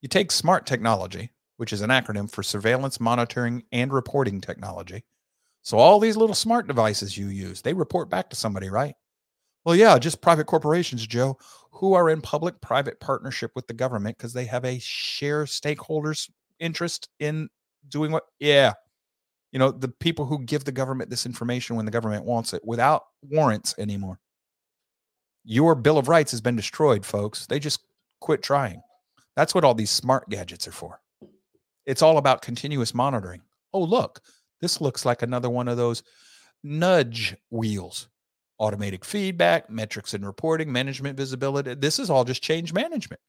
you take smart technology, which is an acronym for surveillance, monitoring, and reporting technology. So all these little smart devices you use, they report back to somebody, right? Well, yeah, just private corporations, Joe, who are in public private partnership with the government because they have a share stakeholders interest in doing what? Yeah. You know, the people who give the government this information when the government wants it without warrants anymore. Your Bill of Rights has been destroyed, folks. They just quit trying. That's what all these smart gadgets are for. It's all about continuous monitoring. Oh, look, this looks like another one of those nudge wheels. Automatic feedback, metrics and reporting, management visibility. This is all just change management.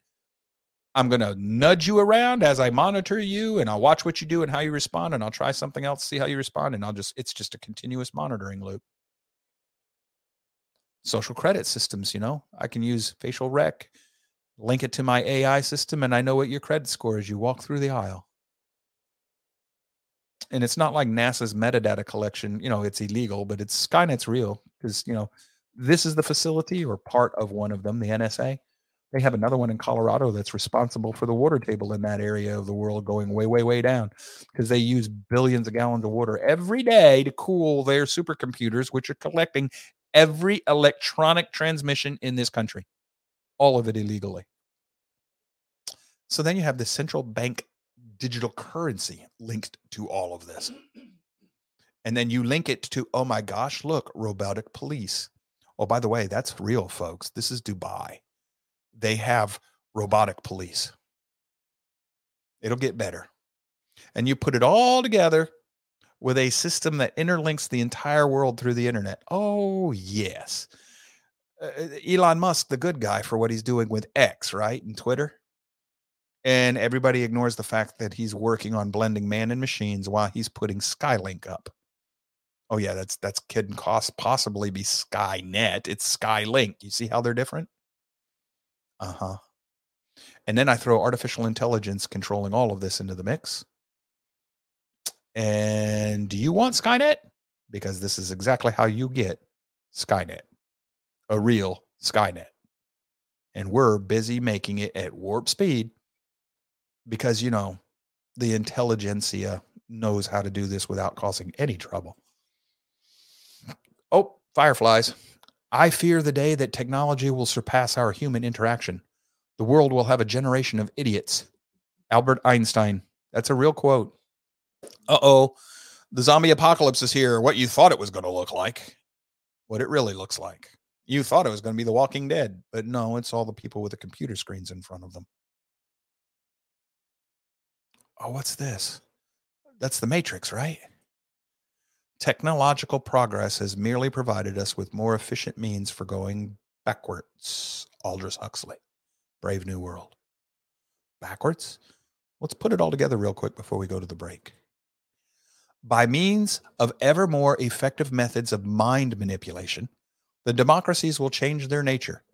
I'm going to nudge you around as I monitor you and I'll watch what you do and how you respond and I'll try something else, see how you respond and I'll just it's just a continuous monitoring loop. social credit systems. You know, I can use facial rec, link it to my AI system, and I know what your credit score is. You walk through the aisle. And it's not like NASA's metadata collection, you know, it's illegal, but it's Skynet's real because, you know, this is the facility or part of one of them, the NSA. They have another one in Colorado that's responsible for the water table in that area of the world going way, way, way down because they use billions of gallons of water every day to cool their supercomputers, which are collecting every electronic transmission in this country, all of it illegally. So then you have the central bank digital currency linked to all of this. And then you link it to, oh my gosh, look, robotic police. Oh, by the way, that's real, folks. This is Dubai they have robotic police. It'll get better. And you put it all together with a system that interlinks the entire world through the internet. Oh, yes. Uh, uh, Elon Musk, the good guy for what he's doing with X, right? And Twitter. And everybody ignores the fact that he's working on blending man and machines while he's putting Skylink up. Oh yeah, that's that's couldn't cost possibly be Skynet. It's Skylink. You see how they're different? Uh huh. And then I throw artificial intelligence controlling all of this into the mix. And do you want Skynet? Because this is exactly how you get Skynet, a real Skynet. And we're busy making it at warp speed because, you know, the intelligentsia knows how to do this without causing any trouble. Oh, fireflies. I fear the day that technology will surpass our human interaction. The world will have a generation of idiots. Albert Einstein. That's a real quote. Uh oh. The zombie apocalypse is here. What you thought it was going to look like, what it really looks like. You thought it was going to be The Walking Dead, but no, it's all the people with the computer screens in front of them. Oh, what's this? That's the Matrix, right? Technological progress has merely provided us with more efficient means for going backwards. Aldous Huxley, Brave New World. Backwards? Let's put it all together real quick before we go to the break. By means of ever more effective methods of mind manipulation, the democracies will change their nature.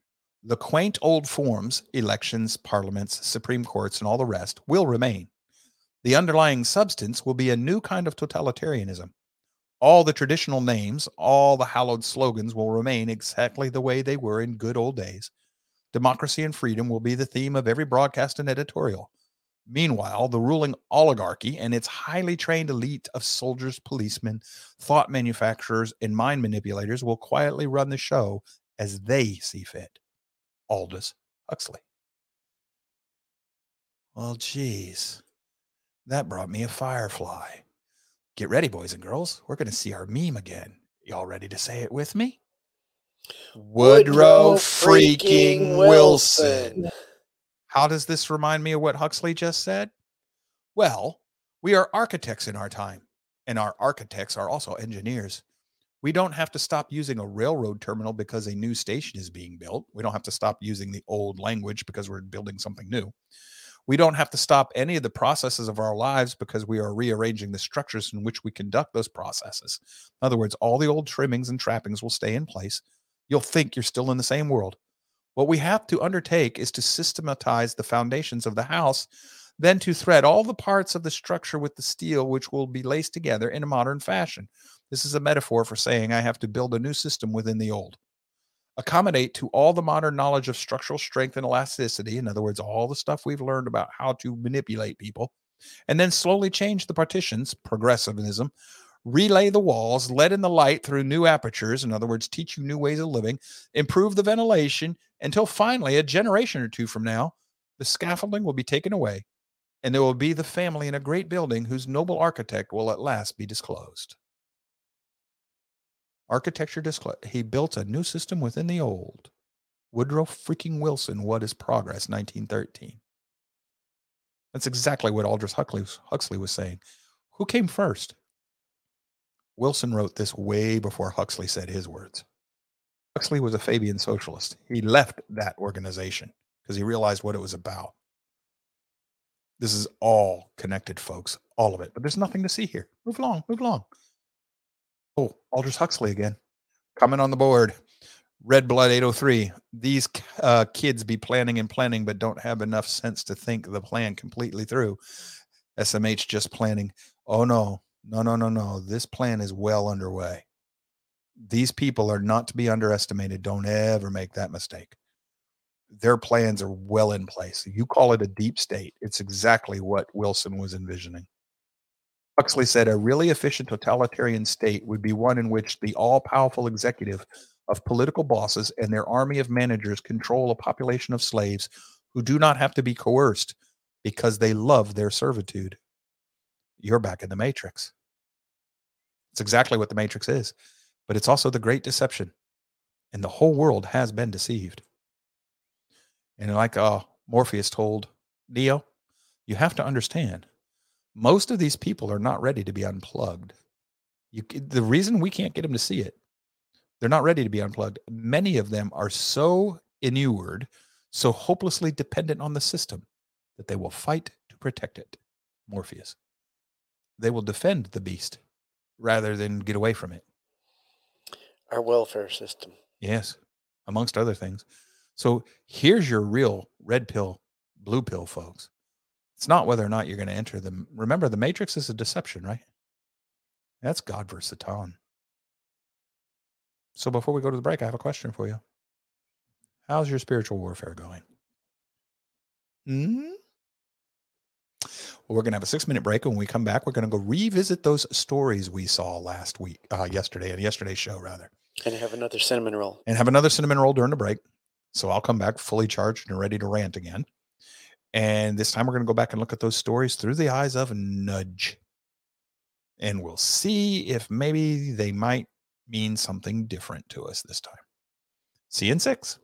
The quaint old forms, elections, parliaments, supreme courts, and all the rest, will remain. The underlying substance will be a new kind of totalitarianism all the traditional names, all the hallowed slogans will remain exactly the way they were in good old days. Democracy and freedom will be the theme of every broadcast and editorial. Meanwhile, the ruling oligarchy and its highly trained elite of soldiers, policemen, thought manufacturers, and mind manipulators will quietly run the show as they see fit. Aldous Huxley. Well, geez, that brought me a firefly. Get ready, boys and girls. We're going to see our meme again. Y'all ready to say it with me? Woodrow freaking Wilson. How does this remind me of what Huxley just said? Well, we are architects in our time, and our architects are also engineers. We don't have to stop using a railroad terminal because a new station is being built. We don't have to stop using the old language because we're building something new. We don't have to stop any of the processes of our lives because we are rearranging the structures in which we conduct those processes. In other words, all the old trimmings and trappings will stay in place. You'll think you're still in the same world. What we have to undertake is to systematize the foundations of the house, then to thread all the parts of the structure with the steel, which will be laced together in a modern fashion. This is a metaphor for saying I have to build a new system within the old accommodate to all the modern knowledge of structural strength and elasticity. In other words, all the stuff we've learned about how to manipulate people, and then slowly change the partitions, progressivism, relay the walls, let in the light through new apertures. In other words, teach you new ways of living, improve the ventilation until finally, a generation or two from now, the scaffolding will be taken away and there will be the family in a great building whose noble architect will at last be disclosed. Architecture disclosed. He built a new system within the old. Woodrow freaking Wilson, What is Progress, 1913. That's exactly what Aldous Huxley, Huxley was saying. Who came first? Wilson wrote this way before Huxley said his words. Huxley was a Fabian socialist. He left that organization because he realized what it was about. This is all connected, folks, all of it. But there's nothing to see here. Move along, move along. Oh, Aldous Huxley again. Coming on the board. Red Blood 803. These uh, kids be planning and planning, but don't have enough sense to think the plan completely through. SMH just planning. Oh no, no, no, no, no. This plan is well underway. These people are not to be underestimated. Don't ever make that mistake. Their plans are well in place. You call it a deep state. It's exactly what Wilson was envisioning. Huxley said a really efficient totalitarian state would be one in which the all powerful executive of political bosses and their army of managers control a population of slaves who do not have to be coerced because they love their servitude. You're back in the matrix. It's exactly what the matrix is, but it's also the great deception. And the whole world has been deceived. And like uh, Morpheus told Neo, you have to understand most of these people are not ready to be unplugged. You, the reason we can't get them to see it, they're not ready to be unplugged. Many of them are so inured, so hopelessly dependent on the system that they will fight to protect it. Morpheus. They will defend the beast rather than get away from it. Our welfare system. Yes, amongst other things. So here's your real red pill, blue pill, folks. It's not whether or not you're going to enter them. Remember, the matrix is a deception, right? That's God versus Satan. So before we go to the break, I have a question for you. How's your spiritual warfare going? Hmm? Well, we're going to have a six minute break. When we come back, we're going to go revisit those stories we saw last week, uh, yesterday, and yesterday's show, rather. And have another cinnamon roll. And have another cinnamon roll during the break. So I'll come back fully charged and ready to rant again. And this time we're going to go back and look at those stories through the eyes of Nudge. And we'll see if maybe they might mean something different to us this time. See you in six.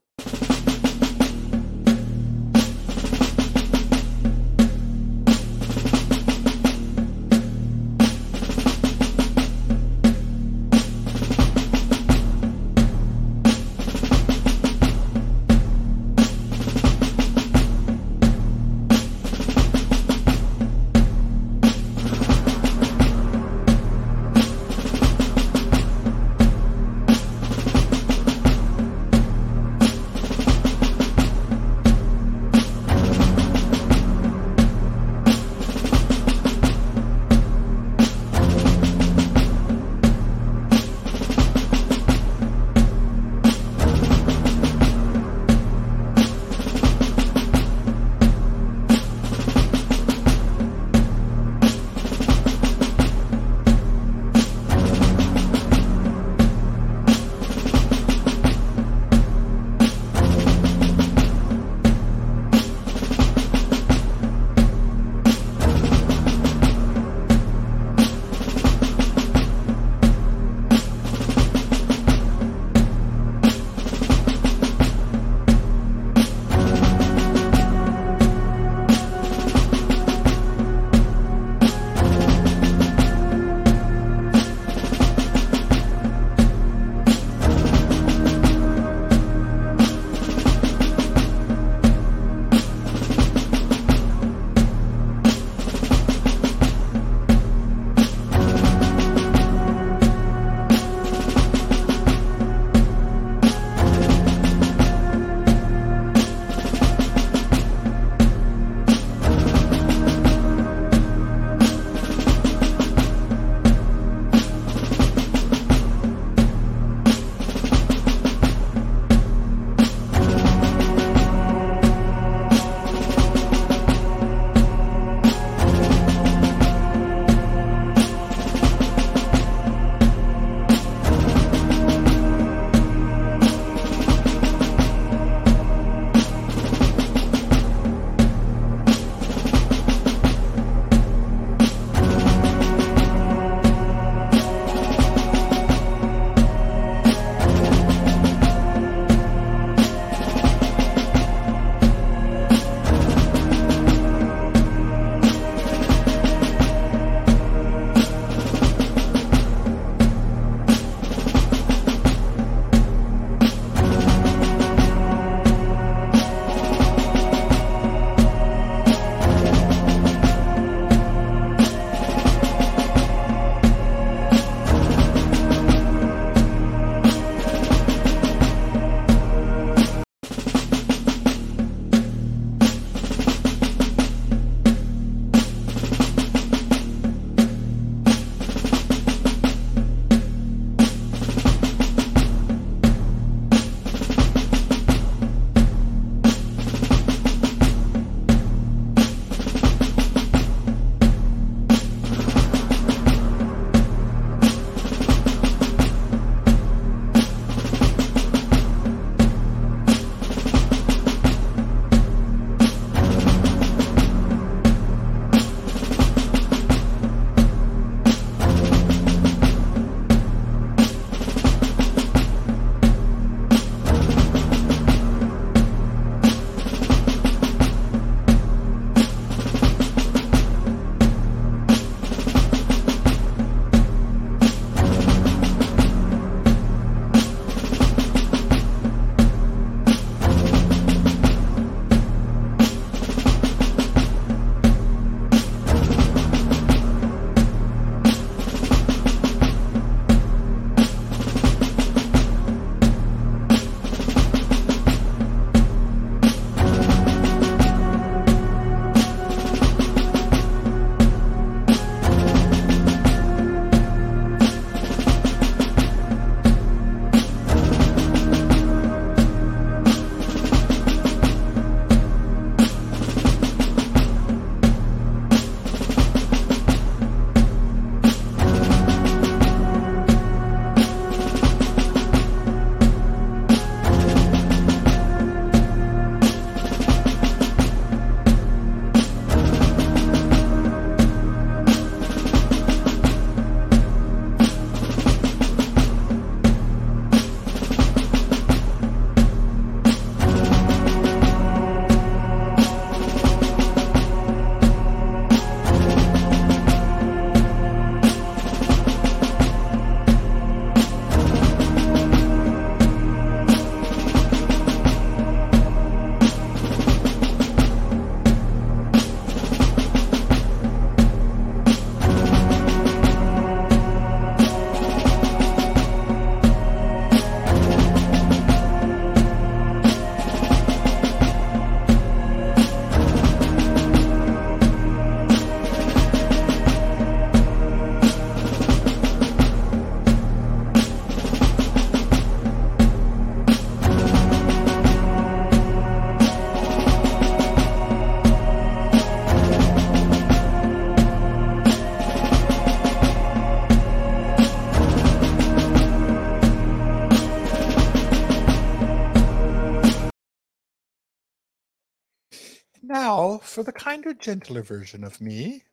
For the kinder, gentler version of me.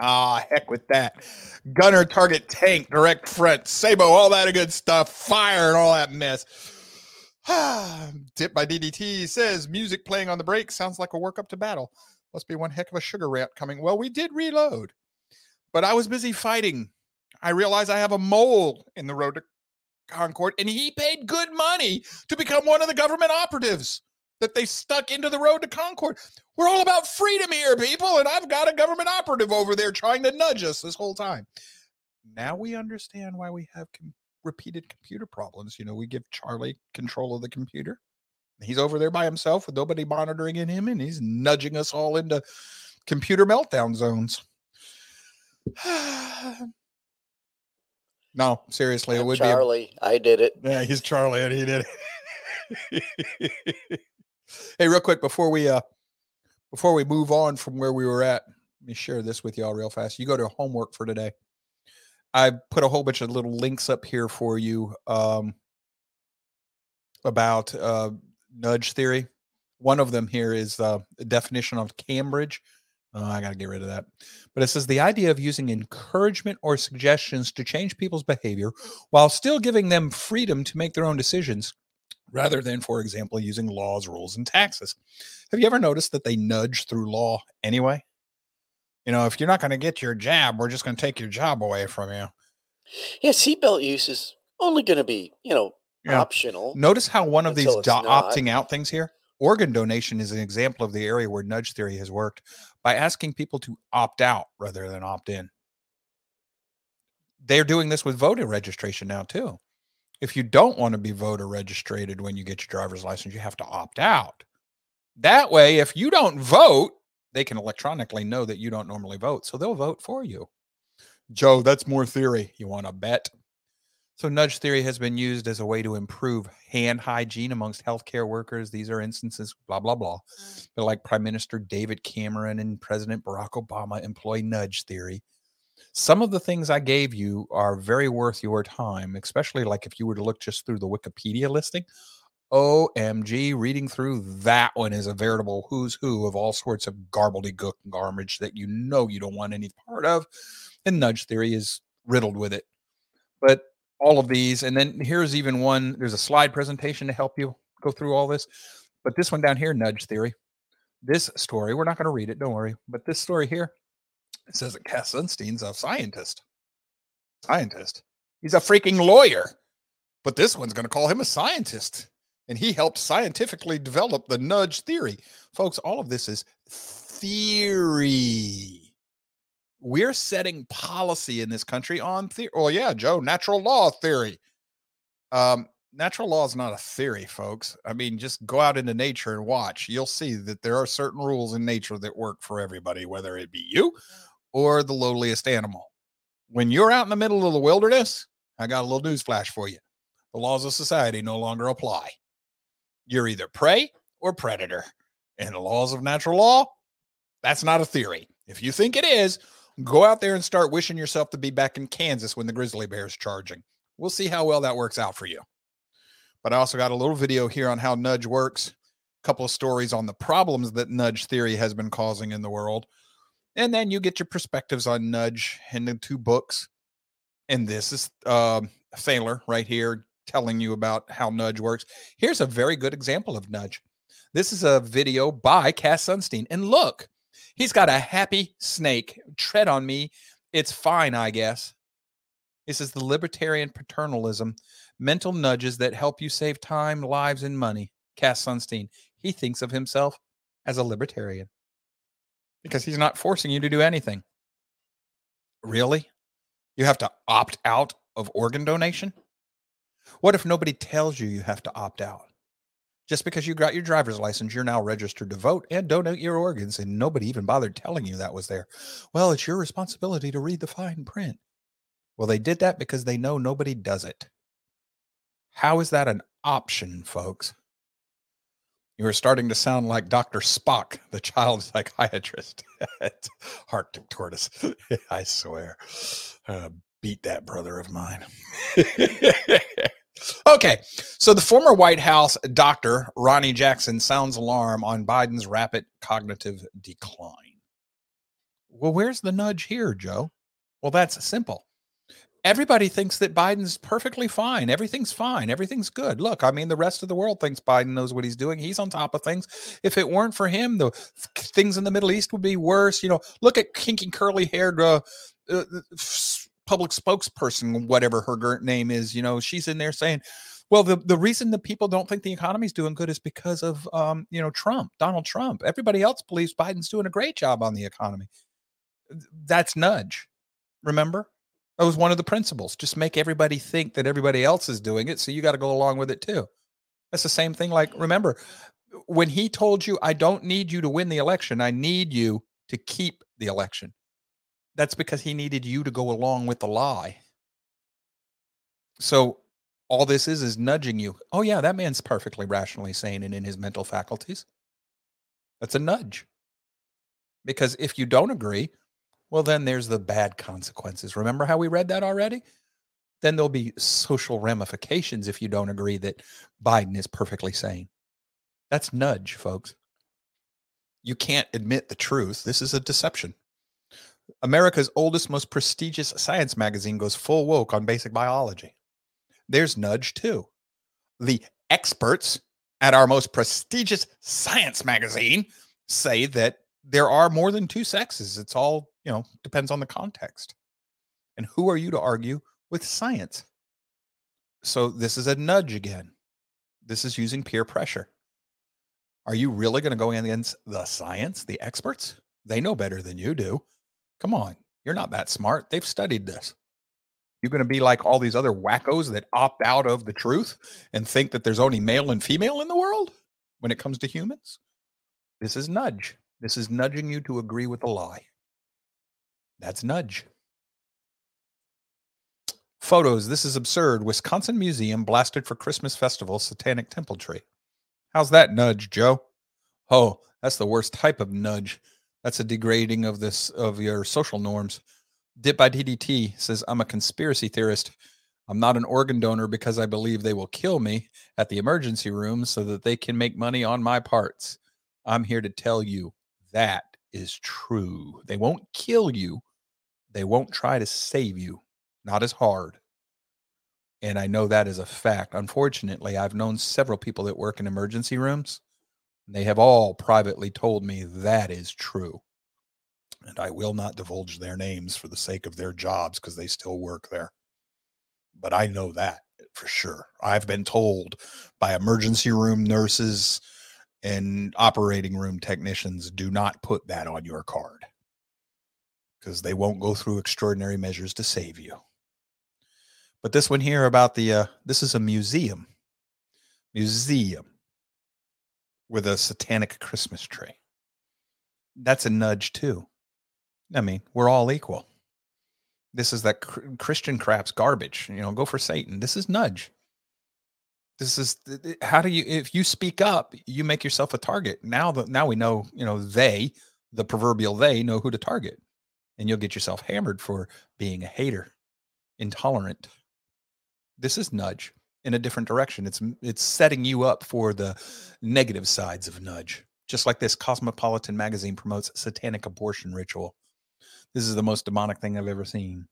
Ah, heck with that. Gunner, target, tank, direct front, Sabot, all that good stuff, fire, and all that mess. Tip by DDT says music playing on the break sounds like a work up to battle. Must be one heck of a sugar rant coming. Well, we did reload, but I was busy fighting. I realize I have a mole in the road to Concord, and he paid good money to become one of the government operatives that they stuck into the road to Concord. We're all about freedom here, people, and I've got a government operative over there trying to nudge us this whole time. Now we understand why we have com- repeated computer problems. You know, we give Charlie control of the computer. He's over there by himself with nobody monitoring in him, and he's nudging us all into computer meltdown zones. no, seriously, it I'm would Charlie, I did it. yeah, he's Charlie, and he did it. hey, real quick before we uh before we move on from where we were at, let me share this with y'all real fast. You go to homework for today. I put a whole bunch of little links up here for you um, about uh, nudge theory. One of them here is uh, the definition of Cambridge. Oh, I got to get rid of that. But it says the idea of using encouragement or suggestions to change people's behavior while still giving them freedom to make their own decisions, rather than, for example, using laws, rules, and taxes. Have you ever noticed that they nudge through law anyway? You know, if you're not going to get your jab, we're just going to take your job away from you. Yeah, seatbelt use is only going to be, you know, Yeah. optional. Notice how one of these do- opting out things here. Organ donation is an example of the area where nudge theory has worked by asking people to opt out rather than opt in. They're doing this with voter registration now too. If you don't want to be voter registered when you get your driver's license, you have to opt out. That way, if you don't vote, they can electronically know that you don't normally vote, so they'll vote for you. Joe, that's more theory. You want to bet? So, nudge theory has been used as a way to improve hand hygiene amongst healthcare workers. These are instances, blah, blah, blah. Mm. But like Prime Minister David Cameron and President Barack Obama employ nudge theory. Some of the things I gave you are very worth your time, especially like if you were to look just through the Wikipedia listing. OMG, reading through that one is a veritable who's who of all sorts of garbledy garbage that you know you don't want any part of. And nudge theory is riddled with it. But all of these. And then here's even one. There's a slide presentation to help you go through all this. But this one down here, nudge theory. This story, we're not going to read it, don't worry. But this story here, it says that Cass Sunstein's a scientist. Scientist. He's a freaking lawyer. But this one's going to call him a scientist. And he helped scientifically develop the nudge theory. Folks, all of this is theory we're setting policy in this country on theory. Well, yeah, Joe, natural law theory. Um, natural law is not a theory, folks. I mean, just go out into nature and watch. You'll see that there are certain rules in nature that work for everybody, whether it be you or the lowliest animal. When you're out in the middle of the wilderness, I got a little news flash for you. The laws of society no longer apply. You're either prey or predator. And the laws of natural law, that's not a theory. If you think it is, go out there and start wishing yourself to be back in Kansas when the grizzly bear is charging. We'll see how well that works out for you. But I also got a little video here on how nudge works, a couple of stories on the problems that nudge theory has been causing in the world. And then you get your perspectives on nudge in the two books. And this is um, Thaler right here telling you about how nudge works. Here's a very good example of nudge. This is a video by Cass Sunstein. And look, He's got a happy snake. Tread on me. It's fine, I guess. This is the libertarian paternalism, mental nudges that help you save time, lives, and money. Cass Sunstein. He thinks of himself as a libertarian because he's not forcing you to do anything. Really? You have to opt out of organ donation? What if nobody tells you you have to opt out? Just because you got your driver's license, you're now registered to vote and donate your organs, and nobody even bothered telling you that was there. Well, it's your responsibility to read the fine print. Well, they did that because they know nobody does it. How is that an option, folks? You are starting to sound like Dr. Spock, the child psychiatrist at Arctic Tortoise. I swear. Uh, beat that brother of mine. Okay, so the former White House doctor Ronny Jackson sounds alarm on Biden's rapid cognitive decline. Well, where's the nudge here, Joe? Well, that's simple. Everybody thinks that Biden's perfectly fine. Everything's fine. Everything's good. Look, I mean, the rest of the world thinks Biden knows what he's doing. He's on top of things. If it weren't for him, the things in the Middle East would be worse. You know, look at kinky, curly haired uh, uh, public spokesperson, whatever her name is. You know, she's in there saying, well, the, the reason that people don't think the economy's doing good is because of, um, you know, Trump, Donald Trump. Everybody else believes Biden's doing a great job on the economy. That's nudge. Remember? That was one of the principles. Just make everybody think that everybody else is doing it. So you got to go along with it too. That's the same thing. Like, remember, when he told you, I don't need you to win the election, I need you to keep the election. That's because he needed you to go along with the lie. So all this is is nudging you. Oh, yeah, that man's perfectly rationally sane and in his mental faculties. That's a nudge. Because if you don't agree, well, then there's the bad consequences. Remember how we read that already? Then there'll be social ramifications if you don't agree that Biden is perfectly sane. That's nudge, folks. You can't admit the truth. This is a deception. America's oldest, most prestigious science magazine goes full woke on basic biology. There's nudge too. The experts at our most prestigious science magazine say that there are more than two sexes. It's all, you know, depends on the context. And who are you to argue with science? So this is a nudge again. This is using peer pressure. Are you really going to go against the science, the experts? They know better than you do. Come on, you're not that smart. They've studied this. You're going to be like all these other wackos that opt out of the truth and think that there's only male and female in the world when it comes to humans? This is nudge. This is nudging you to agree with a lie. That's nudge. Photos. This is absurd. Wisconsin Museum blasted for Christmas festival satanic temple tree. How's that nudge, Joe? Oh, that's the worst type of nudge. That's a degrading of this of your social norms. Dip by DDT says I'm a conspiracy theorist. I'm not an organ donor because I believe they will kill me at the emergency room so that they can make money on my parts. I'm here to tell you that is true. They won't kill you. They won't try to save you. Not as hard. And I know that is a fact. Unfortunately, I've known several people that work in emergency rooms. They have all privately told me that is true. And I will not divulge their names for the sake of their jobs because they still work there. But I know that for sure. I've been told by emergency room nurses, and operating room technicians do not put that on your card because they won't go through extraordinary measures to save you. But this one here about the uh, this is a museum, museum with a satanic Christmas tree. That's a nudge too. I mean, we're all equal. This is that Christian crap's garbage. You know, go for Satan. This is nudge. This is how do you if you speak up, you make yourself a target. Now that now we know, you know, they, the proverbial they know who to target. And you'll get yourself hammered for being a hater, intolerant. This is nudge in a different direction. It's it's setting you up for the negative sides of nudge. Just like this Cosmopolitan magazine promotes satanic abortion ritual. This is the most demonic thing I've ever seen.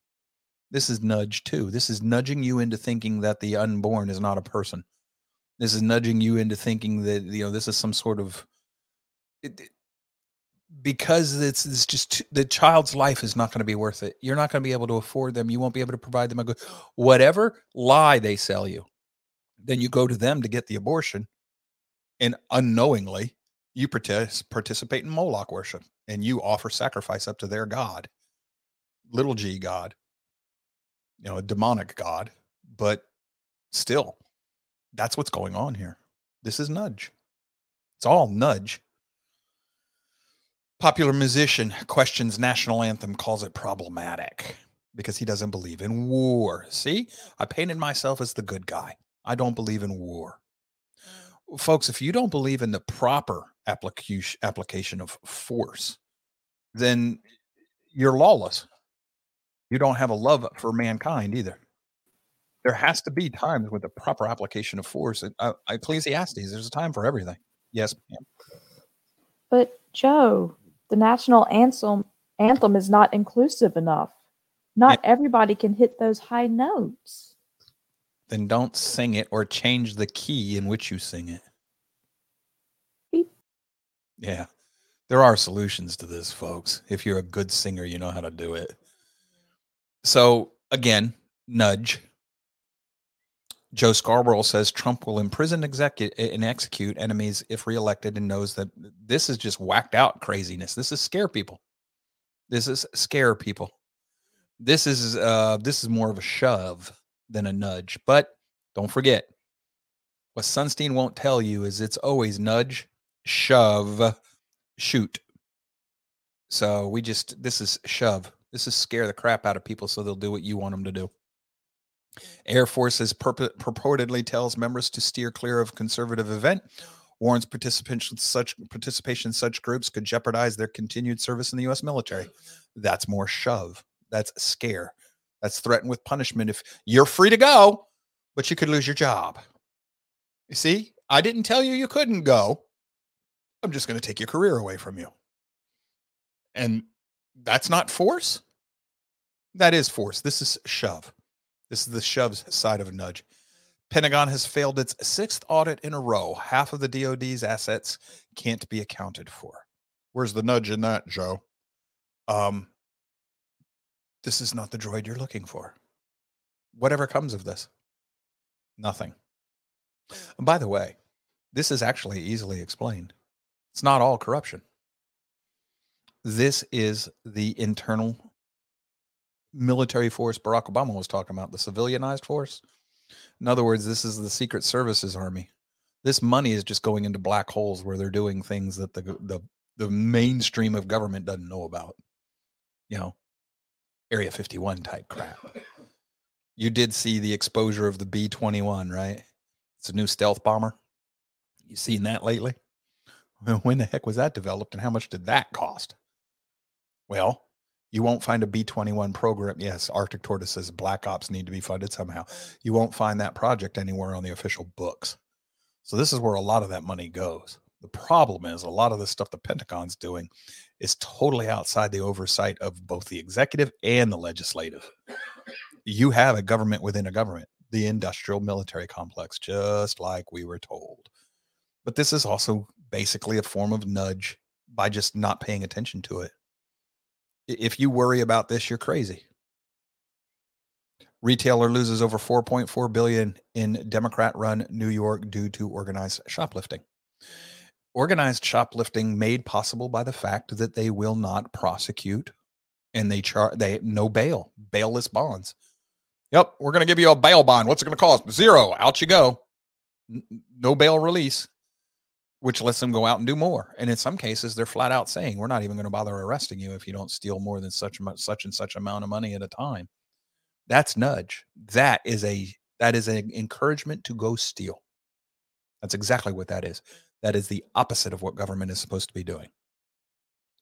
This is nudge too. This is nudging you into thinking that the unborn is not a person. This is nudging you into thinking that you know this is some sort of it, because it's, it's just the child's life is not going to be worth it. You're not going to be able to afford them. You won't be able to provide them a good whatever lie they sell you. Then you go to them to get the abortion, and unknowingly you partic- participate in Moloch worship and you offer sacrifice up to their god, little g god, you know, a demonic god, but still that's what's going on here. This is nudge. It's all nudge. Popular musician questions national anthem, calls it problematic because he doesn't believe in war. See, I painted myself as the good guy. I don't believe in war. Folks, if you don't believe in the proper application application of force, then you're lawless. You don't have a love for mankind either. there has to be times with the proper application of force. Uh, Ecclesiastes, there's a time for everything. Yes, ma'am. But Joe, the national anthem anthem is not inclusive enough. Not everybody can hit those high notes. Then don't sing it or change the key in which you sing it. Beep. Yeah. There are solutions to this, folks. If you're a good singer, you know how to do it. So, again, nudge. Joe Scarborough says Trump will imprison execu- and execute enemies if reelected and knows that this is just whacked out craziness. This is scare people. This is scare people. This is uh this is more of a shove than a nudge. But don't forget, what Sunstein won't tell you is it's always nudge, shove, shoot. So we just this is shove. This is scare the crap out of people so they'll do what you want them to do. Air Forces purpo- purportedly tells members to steer clear of conservative event. Warns participation such participation in such groups could jeopardize their continued service in the U.S. military. That's more shove. That's scare. That's threatened with punishment if you're free to go, but you could lose your job. You see, I didn't tell you you couldn't go. I'm just going to take your career away from you. And that's not force. That is force. This is shove. This is the shoves side of a nudge. Pentagon has failed its sixth audit in a row. Half of the DoD's assets can't be accounted for. Where's the nudge in that, Joe? Um, this is not the droid you're looking for. Whatever comes of this, nothing. And by the way, this is actually easily explained. It's not all corruption. This is the internal military force Barack Obama was talking about, the civilianized force. In other words, this is the Secret Services Army. This money is just going into black holes where they're doing things that the the the mainstream of government doesn't know about. You know, Area 51 type crap. You did see the exposure of the B 21, right? It's a new stealth bomber. You seen that lately? When the heck was that developed and how much did that cost? Well, you won't find a B 21 program. Yes, Arctic tortoises, Black Ops need to be funded somehow. You won't find that project anywhere on the official books. So, this is where a lot of that money goes. The problem is a lot of the stuff the Pentagon's doing is totally outside the oversight of both the executive and the legislative. You have a government within a government, the industrial military complex, just like we were told. But this is also basically a form of nudge by just not paying attention to it. If you worry about this, you're crazy. Retailer loses over 4.4 billion in Democrat-run New York due to organized shoplifting. Organized shoplifting made possible by the fact that they will not prosecute and they charge they no bail bailless bonds. Yep we're going to give you a bail bond. What's it going to cost? Zero. Out you go. No bail release which lets them go out and do more and in some cases they're flat out saying we're not even going to bother arresting you if you don't steal more than such much such and such amount of money at a time that's nudge that is a that is an encouragement to go steal that's exactly what that is that is the opposite of what government is supposed to be doing.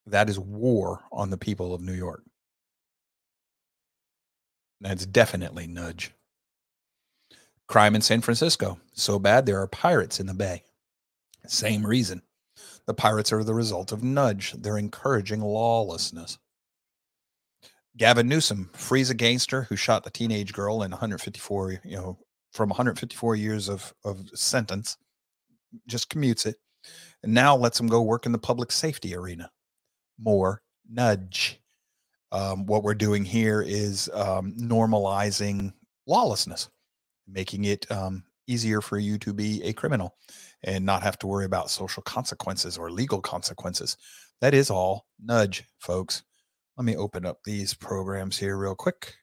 That is war on the people of New York. That's definitely nudge. Crime in San Francisco. So bad there are pirates in the bay. Same reason. The pirates are the result of nudge. They're encouraging lawlessness. Gavin Newsom frees a gangster who shot the teenage girl in 154, you know, from 154 years of, of sentence just commutes it, and now lets him go work in the public safety arena. More nudge. Um, what we're doing here is um, normalizing lawlessness, making it um, easier for you to be a criminal and not have to worry about social consequences or legal consequences. That is all nudge, folks. Let me open up these programs here real quick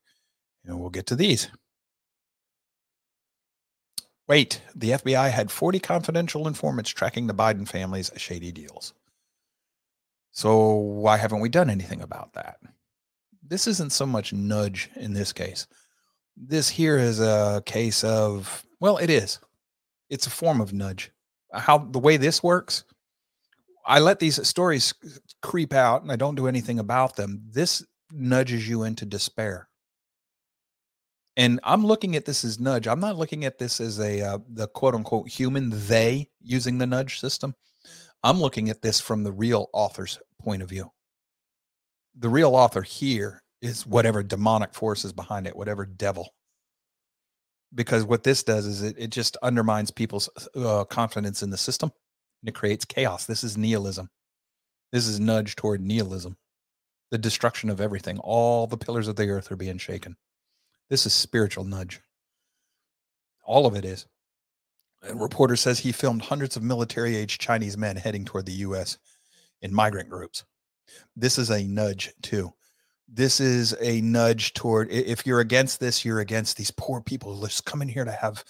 and we'll get to these. Wait, the FBI had 40 confidential informants tracking the Biden family's shady deals. So why haven't we done anything about that? This isn't so much nudge in this case. This here is a case of, well, it is. It's a form of nudge. How the way this works, I let these stories creep out and I don't do anything about them. This nudges you into despair. And I'm looking at this as nudge. I'm not looking at this as a uh, the quote unquote human they using the nudge system. I'm looking at this from the real author's point of view. The real author here is whatever demonic force is behind it, whatever devil. Because what this does is it, it just undermines people's uh, confidence in the system and it creates chaos. This is nihilism. This is nudge toward nihilism, the destruction of everything. All the pillars of the earth are being shaken. This is spiritual nudge. All of it is. A reporter says he filmed hundreds of military age Chinese men heading toward the U.S. in migrant groups. This is a nudge, too. This is a nudge toward if you're against this, you're against these poor people who just coming here to have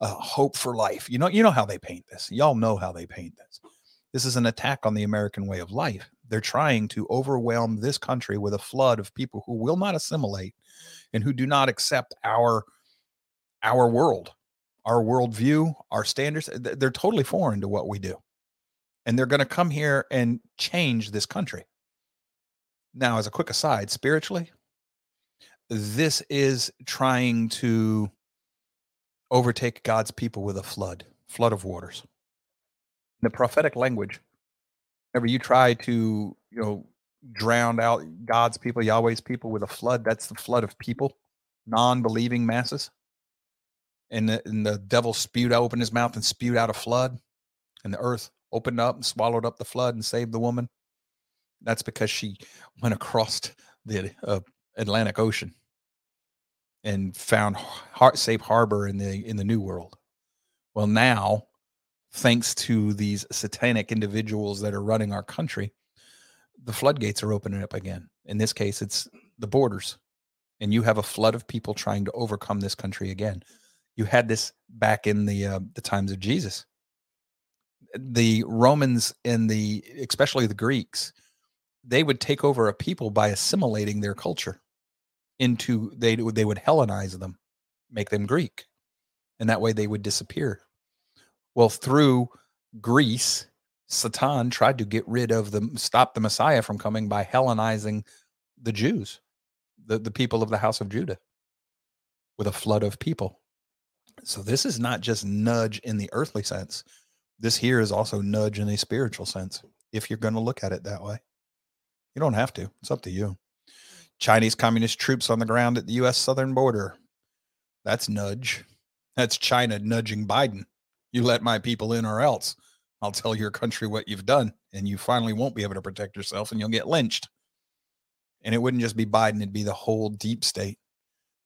uh, hope for life. You know, you know how they paint this. Y'all know how they paint this. This is an attack on the American way of life. They're trying to overwhelm this country with a flood of people who will not assimilate and who do not accept our our world, our worldview, our standards. They're totally foreign to what we do. And they're going to come here and change this country. Now, as a quick aside, spiritually, this is trying to overtake God's people with a flood, flood of waters. In The prophetic language, whenever you try to, you know, drown out God's people, Yahweh's people with a flood, that's the flood of people, non believing masses. And the, and the devil spewed open his mouth and spewed out a flood, and the earth opened up and swallowed up the flood and saved the woman. That's because she went across the uh, Atlantic Ocean and found har- safe harbor in the in the new world. Well, now, thanks to these satanic individuals that are running our country, the floodgates are opening up again. In this case, it's the borders, and you have a flood of people trying to overcome this country again. You had this back in the uh, the times of Jesus. The Romans and the especially the Greeks, they would take over a people by assimilating their culture into they they would Hellenize them, make them Greek, and that way they would disappear. Well, through Greece, Satan tried to get rid of the stop the Messiah from coming by Hellenizing the Jews, the, the people of the house of Judah, with a flood of people. So this is not just nudge in the earthly sense. This here is also nudge in a spiritual sense, if you're going to look at it that way. You don't have to. It's up to you. Chinese communist troops on the ground at the US southern border. That's nudge. That's China nudging Biden. You let my people in or else. I'll tell your country what you've done, and you finally won't be able to protect yourself and you'll get lynched. And it wouldn't just be Biden, it'd be the whole deep state.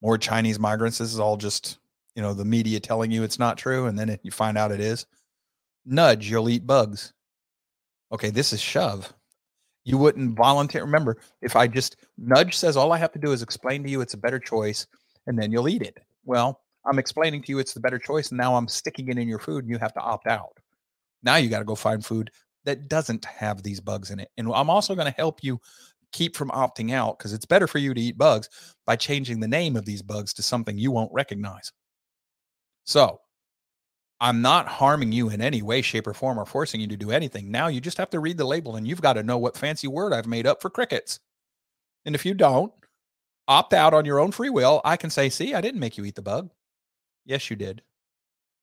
More Chinese migrants. This is all just, you know, the media telling you it's not true. And then you find out it is. Nudge, you'll eat bugs. Okay, this is shove. You wouldn't volunteer. Remember, if I just nudge says all I have to do is explain to you it's a better choice, and then you'll eat it. Well, I'm explaining to you it's the better choice, and now I'm sticking it in your food, and you have to opt out. Now you got to go find food that doesn't have these bugs in it. And I'm also going to help you keep from opting out because it's better for you to eat bugs by changing the name of these bugs to something you won't recognize. So I'm not harming you in any way, shape, or form or forcing you to do anything. Now you just have to read the label and you've got to know what fancy word I've made up for crickets. And if you don't, opt out on your own free will. I can say, see, I didn't make you eat the bug. Yes, you did.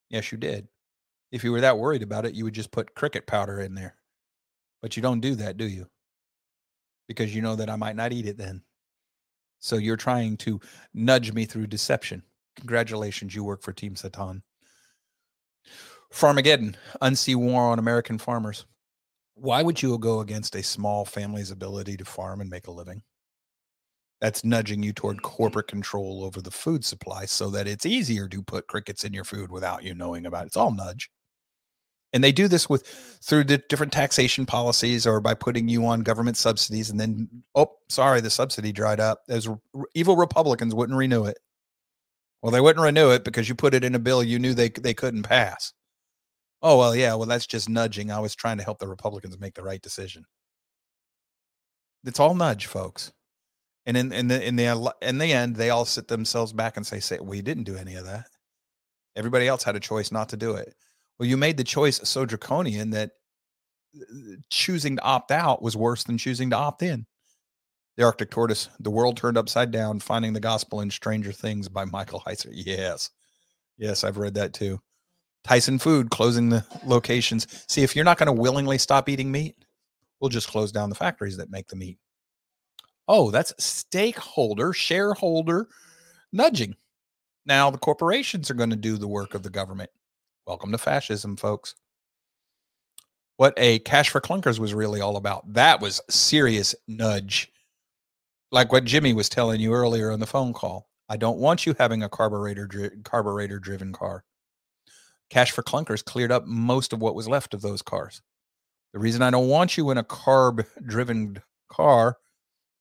Yes, you did. If you were that worried about it, you would just put cricket powder in there. But you don't do that, do you? Because you know that I might not eat it then. So you're trying to nudge me through deception. Congratulations, you work for Team Satan. Farmageddon, unsee war on American farmers. Why would you go against a small family's ability to farm and make a living? That's nudging you toward corporate control over the food supply so that it's easier to put crickets in your food without you knowing about it. It's all nudge and they do this with through the different taxation policies or by putting you on government subsidies and then oh sorry the subsidy dried up as evil republicans wouldn't renew it well they wouldn't renew it because you put it in a bill you knew they they couldn't pass oh well yeah well that's just nudging i was trying to help the republicans make the right decision it's all nudge folks and in, in the in the in the end they all sit themselves back and say say we didn't do any of that everybody else had a choice not to do it well, you made the choice so draconian that uh, choosing to opt out was worse than choosing to opt in. The Arctic Tortoise, The World Turned Upside Down, Finding the Gospel in Stranger Things by Michael Heiser. Yes. Yes, I've read that too. Tyson Food closing the locations. See, if you're not going to willingly stop eating meat, we'll just close down the factories that make the meat. Oh, that's stakeholder, shareholder nudging. Now the corporations are going to do the work of the government. Welcome to fascism, folks. What a cash for clunkers was really all about. That was serious nudge. Like what Jimmy was telling you earlier on the phone call. I don't want you having a carburetor dri- carburetor driven car. Cash for clunkers cleared up most of what was left of those cars. The reason I don't want you in a carb driven car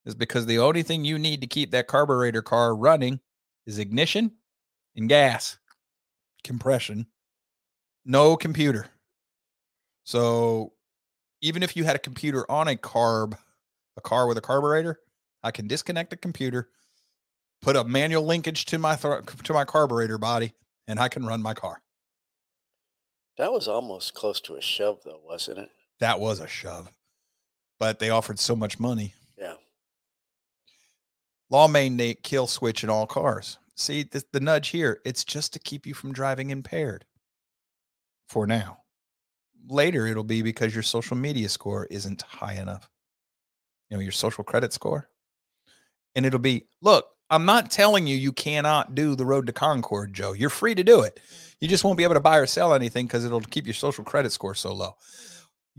is because the only thing you need to keep that carburetor car running is ignition and gas compression no computer. So even if you had a computer on a carb, a car with a carburetor, I can disconnect the computer, put a manual linkage to my th- to my carburetor body, and I can run my car. That was almost close to a shove, though, wasn't it? That was a shove, but they offered so much money. Yeah. Law mandate kill switch in all cars. See the, the nudge here. It's just to keep you from driving impaired. For now, later it'll be because your social media score isn't high enough. You know your social credit score, and it'll be look. I'm not telling you you cannot do the road to Concord, Joe. You're free to do it. You just won't be able to buy or sell anything because it'll keep your social credit score so low.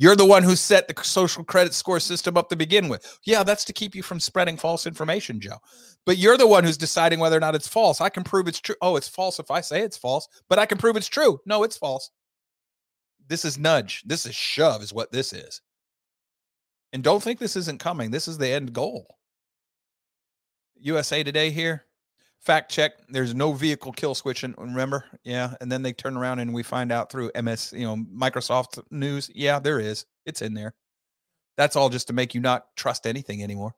You're the one who set the social credit score system up to begin with. Yeah, that's to keep you from spreading false information, Joe. But you're the one who's deciding whether or not it's false. I can prove it's true. Oh, it's false if I say it's false, but I can prove it's true. No, it's false. This is nudge. This is shove, is what this is. And don't think this isn't coming. This is the end goal. USA Today here. Fact check. There's no vehicle kill switching. Remember? Yeah. And then they turn around and we find out through MS, you know, Microsoft News. Yeah, there is. It's in there. That's all just to make you not trust anything anymore.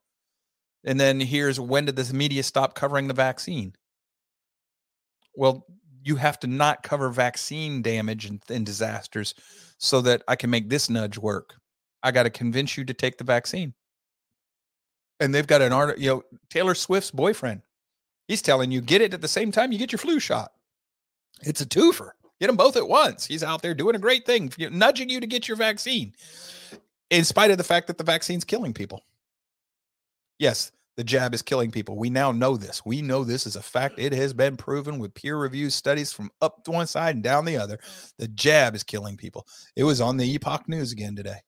And then here's when did this media stop covering the vaccine? Well, you have to not cover vaccine damage and, and disasters so that I can make this nudge work. I got to convince you to take the vaccine. And they've got an art, you know, Taylor Swift's boyfriend. He's telling you get it at the same time you get your flu shot. It's a twofer. Get them both at once. He's out there doing a great thing, nudging you to get your vaccine, in spite of the fact that the vaccine's killing people. Yes, the jab is killing people. We now know this. We know this is a fact. It has been proven with peer reviewed studies from up to one side and down the other. The jab is killing people. It was on the Epoch News again today.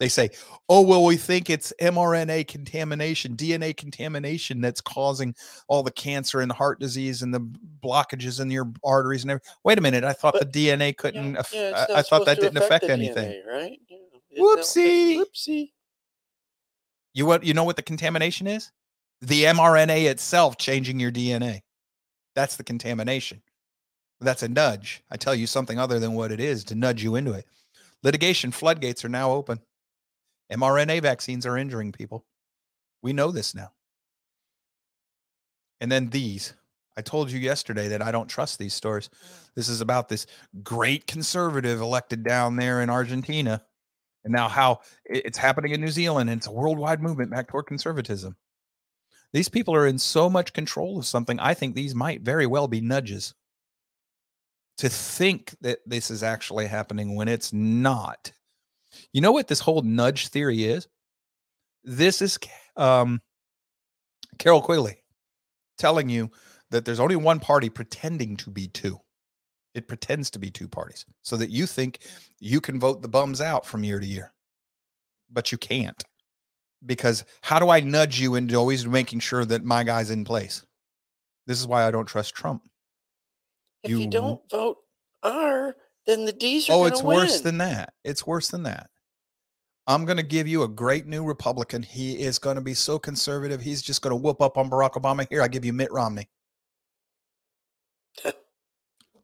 They say, oh, well, we think it's mRNA contamination, DNA contamination that's causing all the cancer and heart disease and the blockages in your arteries and everything. Wait a minute. I thought But- the DNA couldn't, aff- Yeah, it's I, I thought that didn't affect the anything. DNA, right? Yeah. Not- Whoopsie. Whoopsie. You what you know what the contamination is? The mRNA itself changing your DNA. That's the contamination. That's a nudge. I tell you something other than what it is to nudge you into it. Litigation floodgates are now open. mRNA vaccines are injuring people. We know this now. And then these. I told you yesterday that I don't trust these stories. Mm. This is about this great conservative elected down there in Argentina. And now how it's happening in New Zealand and it's a worldwide movement back toward conservatism. These people are in so much control of something. I think these might very well be nudges. To think that this is actually happening when it's not. You know what this whole nudge theory is? This is um, Carroll Quigley telling you that there's only one party pretending to be two. It pretends to be two parties so that you think you can vote the bums out from year to year. But you can't. Because how do I nudge you into always making sure that my guy's in place? This is why I don't trust Trump. If you, You- don't vote R, then the D's are Oh, it's worse than that. It's worse than that. I'm going to give you a great new Republican. He is going to be so conservative. He's just going to whoop up on Barack Obama. Here, I give you Mitt Romney.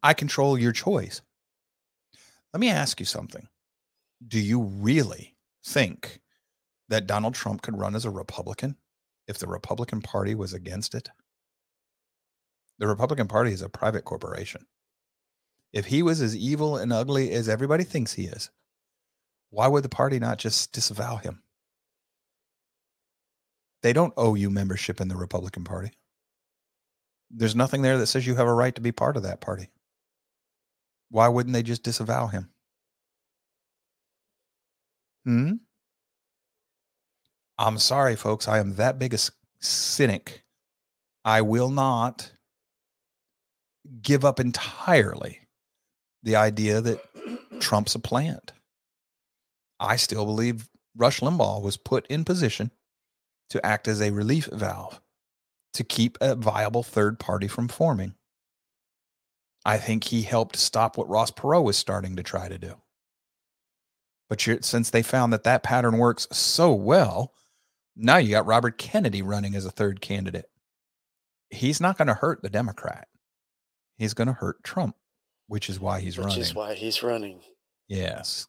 I control your choice. Let me ask you something. Do you really think that Donald Trump could run as a Republican if the Republican Party was against it? The Republican Party is a private corporation. If he was as evil and ugly as everybody thinks he is, why would the party not just disavow him? They don't owe you membership in the Republican Party. There's nothing there that says you have a right to be part of that party. Why wouldn't they just disavow him? Hmm? I'm sorry, folks. I am that big a cynic. I will not give up entirely the idea that Trump's a plant. I still believe Rush Limbaugh was put in position to act as a relief valve to keep a viable third party from forming. I think he helped stop what Ross Perot was starting to try to do. But you're, since they found that that pattern works so well, now you got Robert Kennedy running as a third candidate. He's not going to hurt the Democrat. He's going to hurt Trump, which is why he's which running. Which is why he's running. Yes.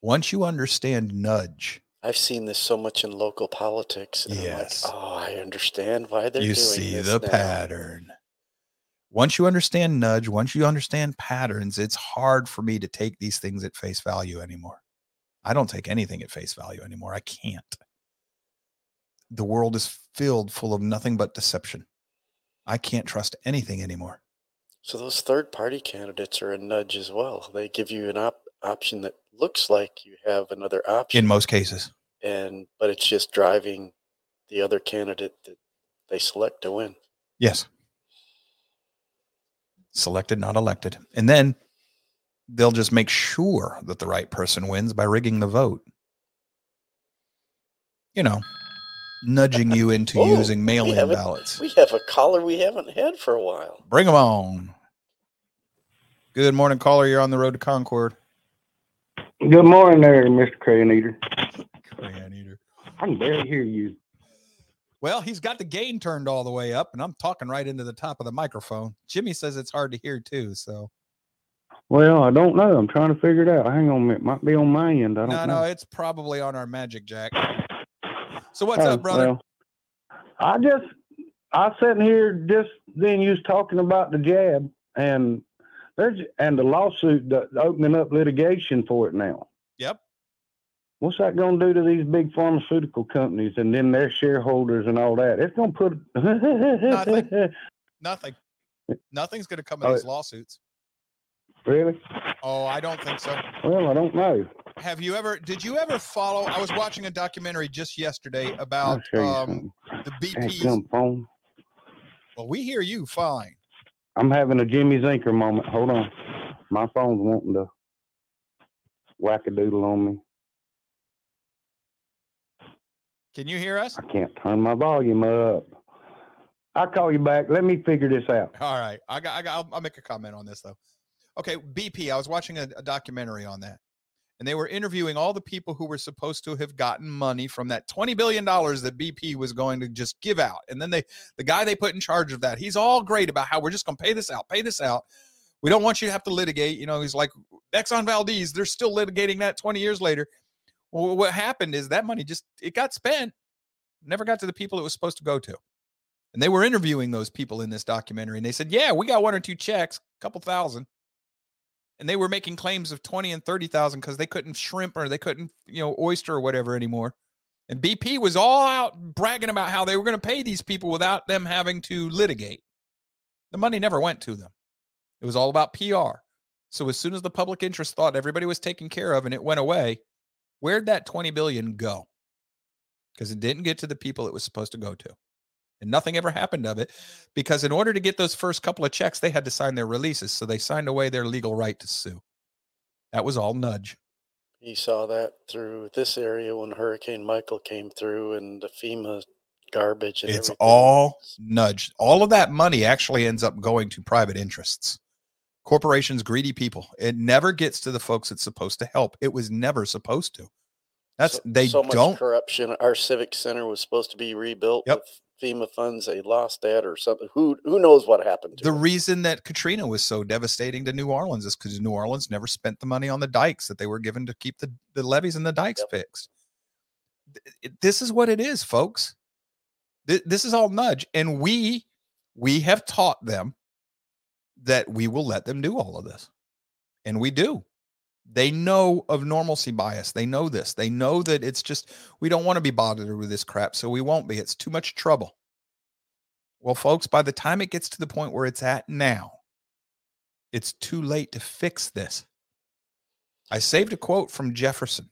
Once you understand nudge, I've seen this so much in local politics. And Yes. Like, oh, I understand why they're you see the now." pattern. Once you understand nudge, once you understand patterns, it's hard for me to take these things at face value anymore. I don't take anything at face value anymore. I can't. The world is filled full of nothing but deception. I can't trust anything anymore. So those third party candidates are a nudge as well. They give you an op- option that looks like you have another option, In most cases. and but it's just driving the other candidate that they select to win. Yes. Selected, not elected. And then they'll just make sure that the right person wins by rigging the vote. You know, nudging you into Oh, using mail in ballots. We have a caller we haven't had for a while. Bring them on. Good morning, caller. You're on the road to Concord. Good morning there, Mr. Crayon Eater. Crayon eater. I can barely hear you. Well, he's got the gain turned all the way up, and I'm talking right into the top of the microphone. Jimmy says it's hard to hear too. So Well, I don't know. I'm trying to figure it out. Hang on a minute. Might be on my end. I don't no, know. no, it's probably on our magic jack. So what's Oh, up, brother? well, I just, I sitting here just then you was talking about the jab and there's, and the lawsuit, the, the opening up litigation for it now. Yep. What's that going to do to these big pharmaceutical companies and then their shareholders and all that? It's going to put. Nothing. Nothing. Nothing's going to come of Oh, these lawsuits. really? Oh, I don't think so. Well, I don't know. Have you ever? Did you ever follow? I was watching a documentary just yesterday about um, the BP's. phone. Well, we hear you fine. I'm having a Jimmy Zinker moment. Hold on. My phone's wanting to whack-a-doodle on me. Can you hear us? I can't turn my volume up. I'll call you back. Let me figure this out. All right, I got. I got. I'll, I'll make a comment on this though. Okay, BP. I was watching a, a documentary on that, and they were interviewing all the people who were supposed to have gotten money from that twenty billion dollars that BP was going to just give out. And then they, the guy they put in charge of that, he's all great about how we're just going to pay this out, pay this out. We don't want you to have to litigate. You know, he's like Exxon Valdez. They're still litigating that twenty years later. Well, what happened is that money just it got spent, never got to the people it was supposed to go to. And they were interviewing those people in this documentary, and they said, "Yeah, we got one or two checks, a couple thousand, and they were making claims of twenty and thirty thousand because they couldn't shrimp or they couldn't, you know, oyster or whatever anymore." And BP was all out bragging about how they were going to pay these people without them having to litigate. The money never went to them. It was all about PR. So as soon as the public interest thought everybody was taken care of and it went away, where'd that 20 billion go? Because it didn't get to the people it was supposed to go to. And nothing ever happened of it because in order to get those first couple of checks, they had to sign their releases. So they signed away their legal right to sue. That was all nudge. You saw that through this area when Hurricane Michael came through and the FEMA garbage and It's everything. all nudge. All of that money actually ends up going to private interests. Corporations, greedy people. It never gets to the folks it's supposed to help. It was never supposed to. That's so, they so much don't corruption. Our civic center was supposed to be rebuilt Yep. with FEMA funds. They lost that or something. Who who knows what happened to the them? reason that Katrina was so devastating to New Orleans is because New Orleans never spent the money on the dikes that they were given to keep the, the levees and the dikes Yep. fixed. This is what it is, folks. This is all nudge, and we we have taught them that we will let them do all of this, and we do They know of normalcy bias. They know this. They know that it's just, we don't want to be bothered with this crap, so we won't be. It's too much trouble. Well, folks, by the time it gets to the point where it's at now, it's too late to fix this. I saved a quote from Jefferson.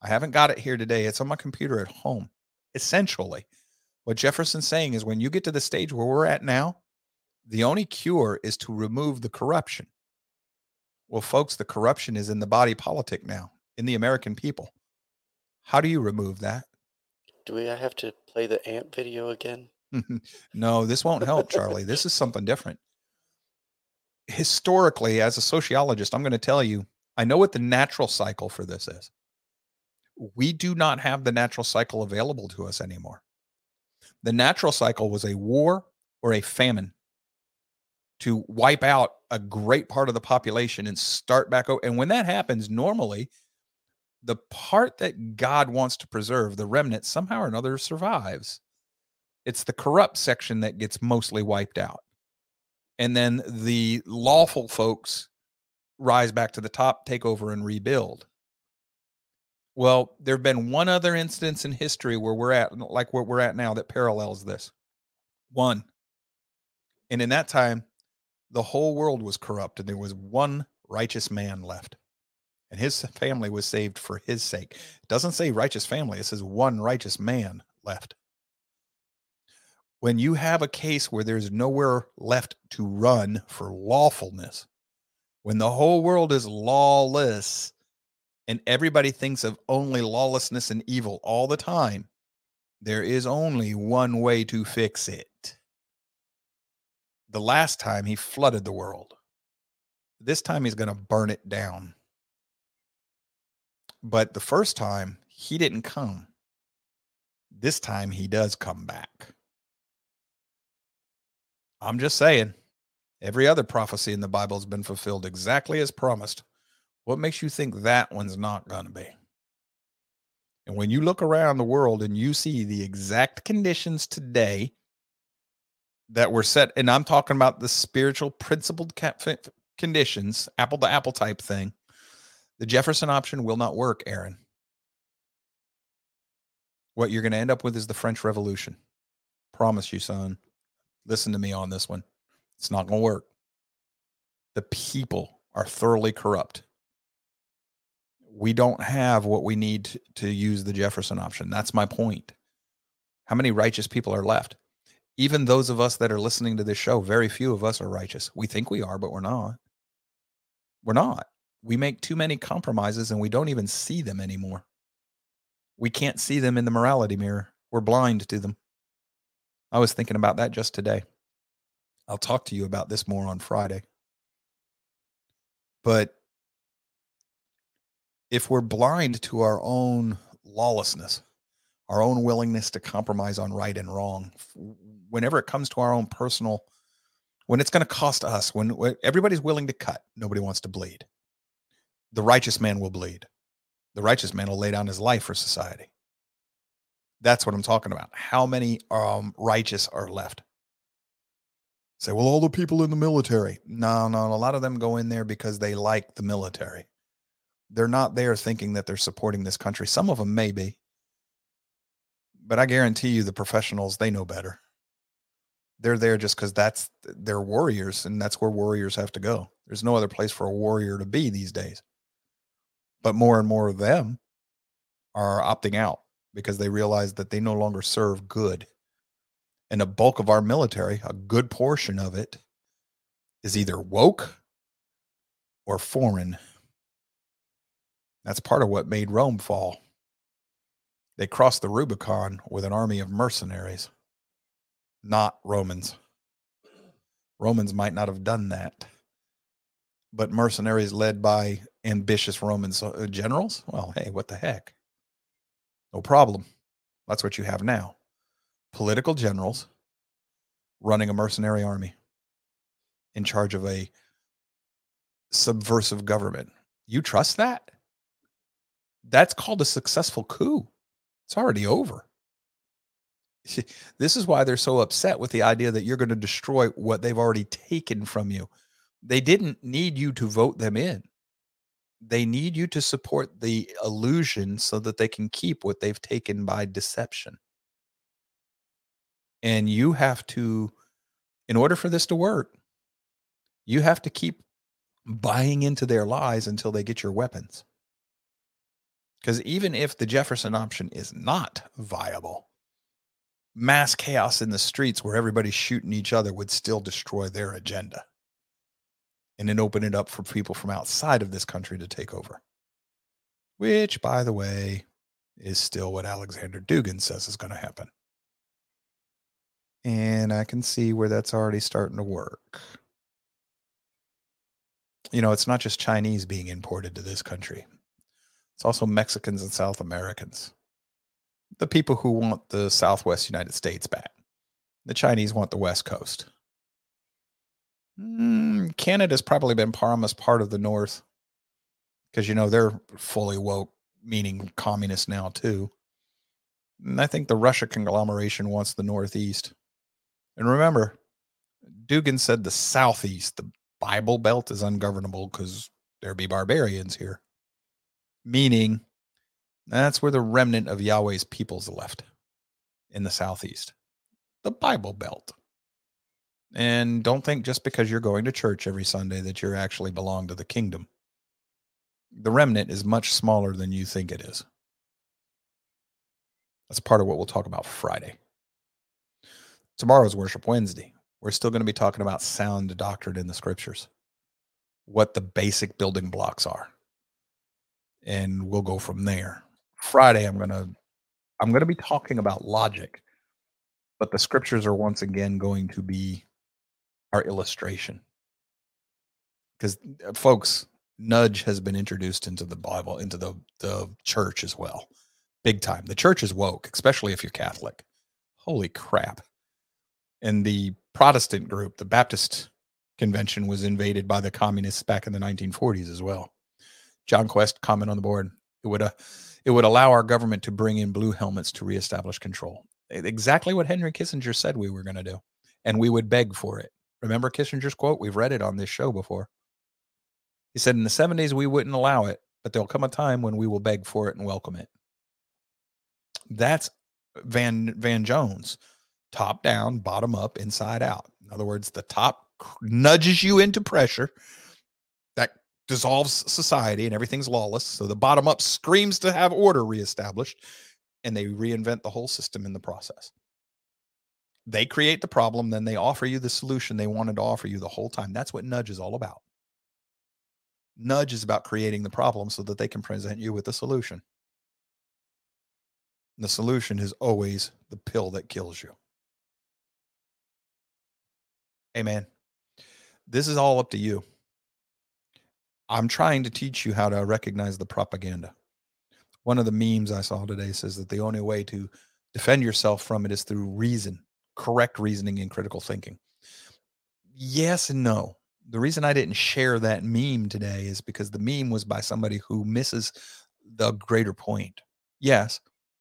I haven't got it here today. It's on my computer at home. Essentially, what Jefferson's saying is when you get to the stage where we're at now, the only cure is to remove the corruption. Well, folks, the corruption is in the body politic now, in the American people. How do you remove that? Do we have to play the ant video again? no, this won't help, Charlie. this is something different. Historically, as a sociologist, I'm going to tell you, I know what the natural cycle for this is. We do not have the natural cycle available to us anymore. The natural cycle was a war or a famine to wipe out a great part of the population and start back over. And when that happens, normally the part that God wants to preserve, the remnant, somehow or another survives. It's the corrupt section that gets mostly wiped out. And then the lawful folks rise back to the top, take over, and rebuild. Well, there have been one other instance in history where we're at, like where we're at now, that parallels this. One. And in that time, the whole world was corrupt, and there was one righteous man left. And his family was saved for his sake. It doesn't say righteous family, it says one righteous man left. When you have a case where there's nowhere left to run for lawfulness, when the whole world is lawless and everybody thinks of only lawlessness and evil all the time, there is only one way to fix it the last time he flooded the world. This time he's going to burn it down. But the first time he didn't come. This time he does come back. I'm just saying, every other prophecy in the Bible has been fulfilled exactly as promised. What makes you think that one's not going to be? And when you look around the world and you see the exact conditions today that were set, and I'm talking about the spiritual principled conditions, apple to apple type thing. The Jefferson option will not work, Aaron. What you're going to end up with is the French Revolution. Promise you, son. Listen to me on this one. It's not going to work. The people are thoroughly corrupt. We don't have what we need to use the Jefferson option. That's my point. How many righteous people are left? Even those of us that are listening to this show, very few of us are righteous. We think we are, but we're not. We're not. We make too many compromises and we don't even see them anymore. We can't see them in the morality mirror. We're blind to them. I was thinking about that just today. I'll talk to you about this more on Friday. But if we're blind to our own lawlessness, our own willingness to compromise on right and wrong. Whenever it comes to our own personal when it's going to cost us when, when everybody's willing to cut nobody wants to bleed. The righteous man will bleed. The righteous man will lay down his life for society. That's what i'm talking about how many um, righteous are left. Say well all the people in the military. No no a lot of them go in there because they like the military. They're not there thinking that they're supporting this country. Some of them may be but I guarantee you the professionals, they know better. They're there just because that's they're warriors and that's where warriors have to go. There's no other place for a warrior to be these days. But more and more of them are opting out because they realize that they no longer serve good. And a bulk of our military, a good portion of it, is either woke or foreign. That's part of what made Rome fall. They crossed the Rubicon with an army of mercenaries, not Romans. Romans might not have done that. But mercenaries led by ambitious Roman uh, generals? Well, hey, what the heck? No problem. That's what you have now. Political generals running a mercenary army in charge of a subversive government. You trust that? That's called a successful coup. It's already over. This is why they're so upset with the idea that you're going to destroy what they've already taken from you. They didn't need you to vote them in. they need you to support the illusion so that they can keep what they've taken by deception. And you have to, in order for this to work, you have to keep buying into their lies until they get your weapons. Because even if the Jefferson option is not viable, mass chaos in the streets where everybody's shooting each other would still destroy their agenda and then open it up for people from outside of this country to take over. Which, by the way, is still what Alexander Dugin says is going to happen. And I can see where that's already starting to work. You know, it's not just Chinese being imported to this country, it's also Mexicans and South Americans. The people who want the Southwest United States back. The Chinese want the West Coast. Mm, Canada's probably been promised part of the North because you know they're fully woke, meaning communist now too. And I think the Russia conglomeration wants the Northeast. And remember, Dugin said the Southeast, the Bible Belt, is ungovernable because there be barbarians here. Meaning, that's where the remnant of Yahweh's peoples left in the Southeast, the Bible Belt. And don't think just because you're going to church every Sunday that you're actually belong to the kingdom. The remnant is much smaller than you think it is. That's part of what we'll talk about Friday. Tomorrow's Worship Wednesday. We're still going to be talking about sound doctrine in the scriptures, what the basic building blocks are. And we'll go from there. Friday, I'm to I'm to be talking about logic, but the scriptures are once again going to be our illustration. Because, uh, folks, nudge has been introduced into the Bible, into the, the church as well. Big time. The church is woke, especially if you're Catholic. Holy crap. And the Protestant group, the Baptist convention, was invaded by the communists back in the 1940s as well. John Quest comment on the board. It would uh, it would allow our government to bring in blue helmets to reestablish control. Exactly what Henry Kissinger said we were going to do, and we would beg for it. Remember Kissinger's quote? We've read it on this show before. He said, In the 70s, we wouldn't allow it, but there'll come a time when we will beg for it and welcome it. That's Van Van Jones, top down, bottom up, inside out. In other words, the top nudges you into pressure dissolves society and everything's lawless. So the bottom up screams to have order reestablished, and they reinvent the whole system in the process. They create the problem, then they offer you the solution they wanted to offer you the whole time. That's what nudge is all about. Nudge is about creating the problem so that they can present you with the solution. The solution is always the pill that kills you. Amen. This is all up to you. I'm trying to teach you how to recognize the propaganda. One of the memes I saw today says that the only way to defend yourself from it is through reason correct reasoning and critical thinking. Yes and no. The reason I didn't share that meme today is because the meme was by somebody who misses the greater point. Yes,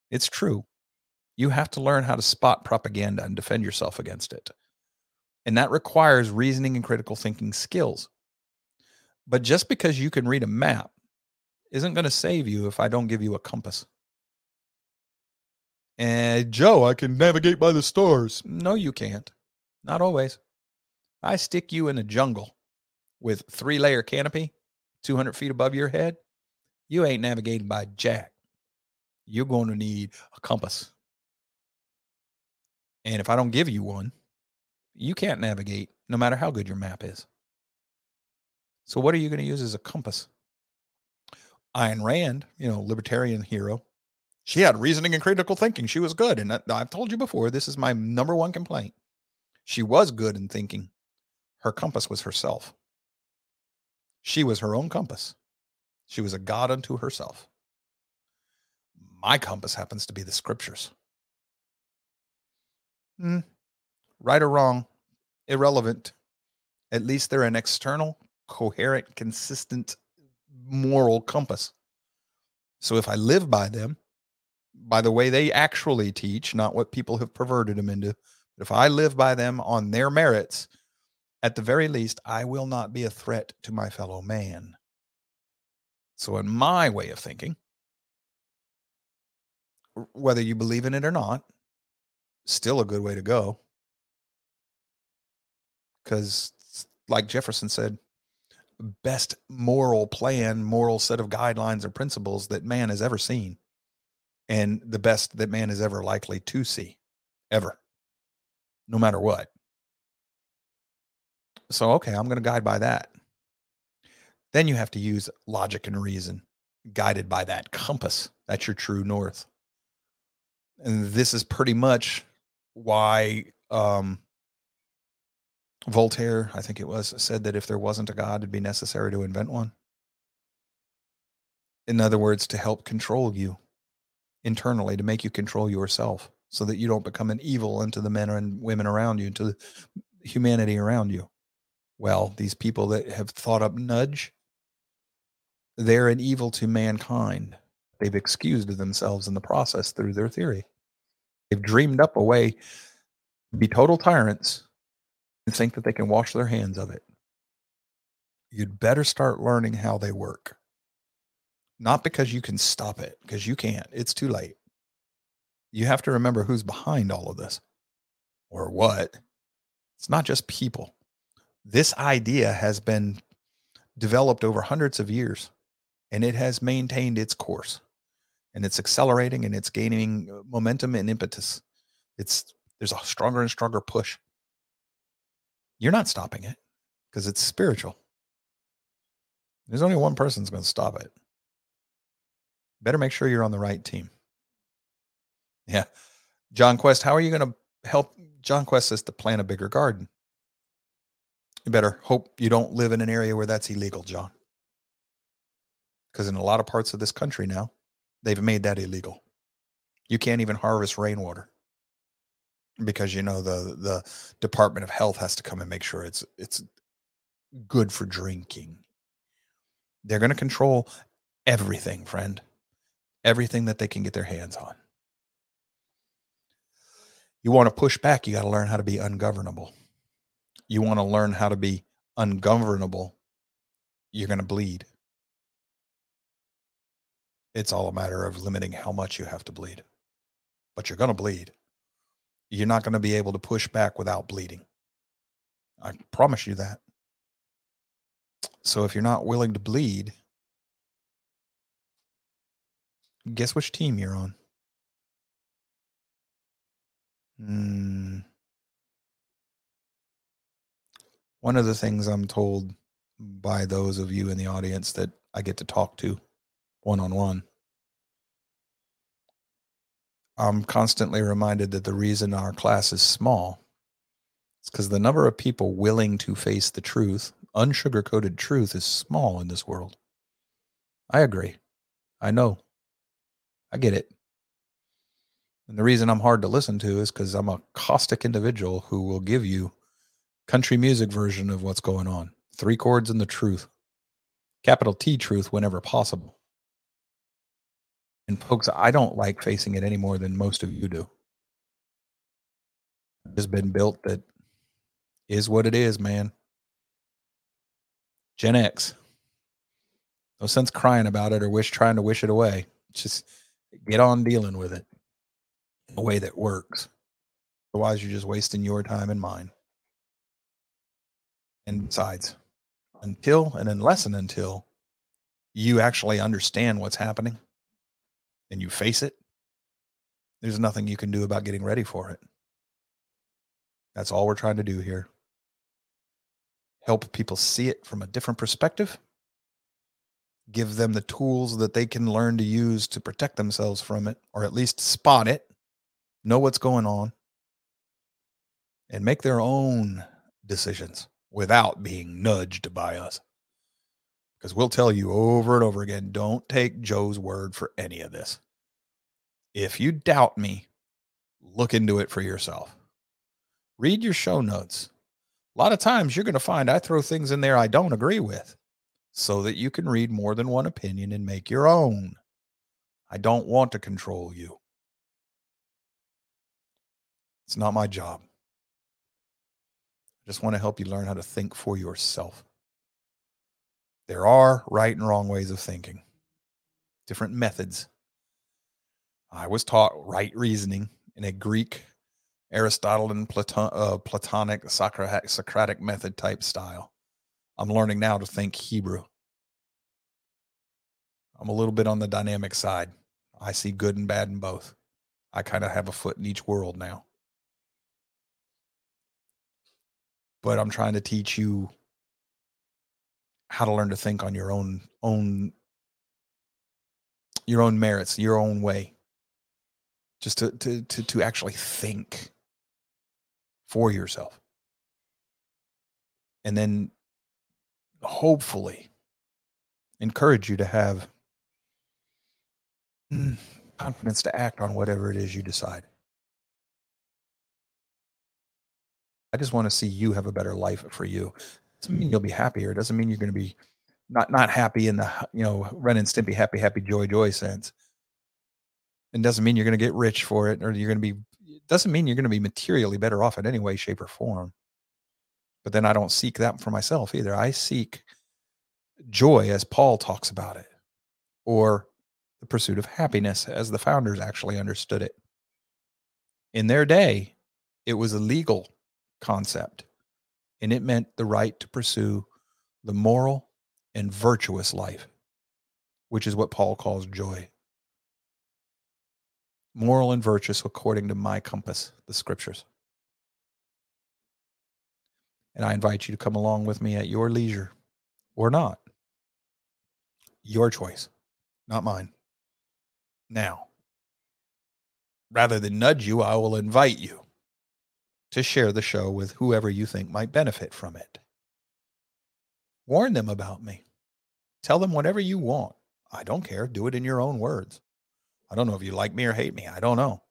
it's true. You have to learn how to spot propaganda and defend yourself against it. And that requires reasoning and critical thinking skills. But just because you can read a map isn't going to save you if I don't give you a compass. And Joe, I can navigate by the stars. No, you can't. Not always. I stick you in a jungle with three layer canopy, 200 feet above your head. You ain't navigating by jack. You're going to need a compass. And if I don't give you one, you can't navigate no matter how good your map is. So, what are you going to use as a compass? Ayn Rand, you know, libertarian hero, she had reasoning and critical thinking. She was good. And I've told you before, this is my number one complaint. She was good in thinking. Her compass was herself. She was her own compass. She was a God unto herself. My compass happens to be the scriptures. Hmm. Right or wrong, irrelevant. At least they're an external, coherent, consistent moral compass. So if I live by them, by the way they actually teach, not what people have perverted them into. But if I live by them on their merits, at the very least, I will not be a threat to my fellow man. So, in my way of thinking, whether you believe in it or not, still a good way to go. Because, like Jefferson said, best moral plan, moral set of guidelines or principles that man has ever seen, and the best that man is ever likely to see, ever, no matter what. So, okay, I'm going to guide by that. Then you have to use logic and reason, guided by that compass. That's your true north. And this is pretty much why um, Voltaire, I think it was, said that if there wasn't a God, it'd be necessary to invent one. In other words, to help control you internally, to make you control yourself so that you don't become an evil into the men and women around you, the humanity around you. Well, these people that have thought up nudge, they're an evil to mankind. They've excused themselves in the process through their theory. They've dreamed up a way to be total tyrants and think that they can wash their hands of it. You'd better start learning how they work. Not because you can stop it, because you can't. It's too late. You have to remember who's behind all of this or what. It's not just people. This idea has been developed over hundreds of years and it has maintained its course and it's accelerating and it's gaining uh, momentum and impetus. It's there's a stronger and stronger push. You're not stopping it because it's spiritual. There's only one person's going to stop it. Better make sure you're on the right team. Yeah. John Quest, how are you going to help? John Quest says to plant a bigger garden. You better hope you don't live in an area where that's illegal, John. Because in a lot of parts of this country now, they've made that illegal. You can't even harvest rainwater because you know the the Department of Health has to come and make sure it's it's good for drinking. They're going to control everything, friend. Everything that they can get their hands on. You want to push back, you got to learn how to be ungovernable. You want to learn how to be ungovernable, you're going to bleed. It's all a matter of limiting how much you have to bleed. But you're going to bleed. You're not going to be able to push back without bleeding. I promise you that. So if you're not willing to bleed, guess which team you're on? Hmm. One of the things I'm told by those of you in the audience that I get to talk to one on one, I'm constantly reminded that the reason our class is small is because the number of people willing to face the truth, unsugar-coated truth, is small in this world. I agree. I know. I get it. And the reason I'm hard to listen to is because I'm a caustic individual who will give you country music version of what's going on. Three chords and the truth. Capital T truth whenever possible. And folks, I don't like facing it any more than most of you do. It's been built that is what it is, man. Gen X. No sense crying about it or wish trying to wish it away. Just get on dealing with it in a way that works. Otherwise, you're just wasting your time and mine. And besides, until and unless and until you actually understand what's happening and you face it, there's nothing you can do about getting ready for it. That's all we're trying to do here. Help people see it from a different perspective. Give them the tools that they can learn to use to protect themselves from it, or at least spot it, know what's going on, and make their own decisions without being nudged by us. Because we'll tell you over and over again don't take Joe's word for any of this. If you doubt me, look into it for yourself. Read your show notes. A lot of times you're going to find I throw things in there I don't agree with so that you can read more than one opinion and make your own. I don't want to control you. It's not my job. I just want to help you learn how to think for yourself. There are right and wrong ways of thinking. different methods. I was taught right reasoning in a Greek, Aristotelian, Platon, uh, Platonic, Socratic, Socratic method type style. I'm learning now to think Hebrew. I'm a little bit on the dynamic side. I see good and bad in both. I kind of have a foot in each world now. But I'm trying to teach you how to learn to think on your own own your own merits, your own way. Just to to to, to actually think for yourself. And then hopefully encourage you to have confidence to act on whatever it is you decide. I just want to see you have a better life for you. Doesn't mean you'll be happier. It doesn't mean you're going to be not not happy in the you know Ren and Stimpy happy happy joy joy sense. And doesn't mean you're going to get rich for it, or you're going to be. It Doesn't mean you're going to be materially better off in any way, shape, or form. But then I don't seek that for myself either. I seek joy as Paul talks about it, or the pursuit of happiness as the founders actually understood it. In their day, it was a legal concept, and it meant the right to pursue the moral and virtuous life, which is what Paul calls joy. Moral and virtuous according to my compass, the scriptures. And I invite you to come along with me at your leisure or not. Your choice, not mine. Now, rather than nudge you, I will invite you to share the show with whoever you think might benefit from it. Warn them about me. Tell them whatever you want. I don't care. Do it in your own words. I don't know if you like me or hate me. I don't know.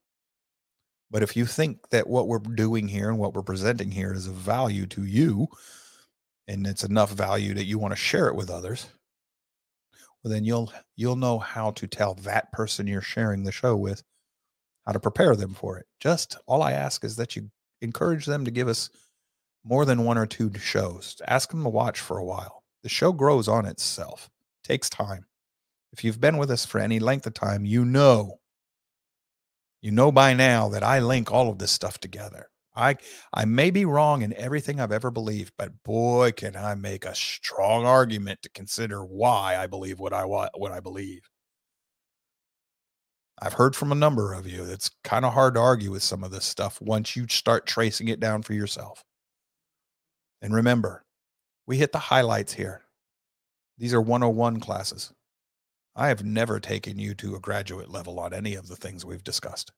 But if you think that what we're doing here and what we're presenting here is of value to you, and it's enough value that you want to share it with others, well then you'll you'll know how to tell that person you're sharing the show with how to prepare them for it. Just all I ask is that you encourage them to give us more than one or two shows. Ask them to watch for a while. The show grows on itself. It takes time. If you've been with us for any length of time, you know you know by now that I link all of this stuff together. I I may be wrong in everything I've ever believed, but boy, can I make a strong argument to consider why I believe what I what I believe. I've heard from a number of you. It's kind of hard to argue with some of this stuff once you start tracing it down for yourself. And remember, we hit the highlights here. These are 101 classes. I have never taken you to a graduate level on any of the things we've discussed.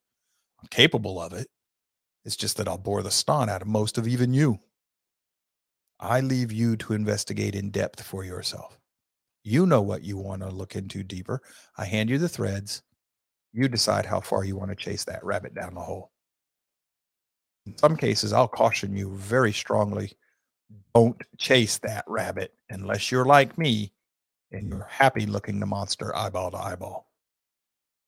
I'm capable of it. It's just that I'll bore the ston out of most of even you. I leave you to investigate in depth for yourself. You know what you want to look into deeper. I hand you the threads. You decide how far you want to chase that rabbit down the hole. In some cases, I'll caution you very strongly don't chase that rabbit unless you're like me and you're happy looking the monster eyeball to eyeball.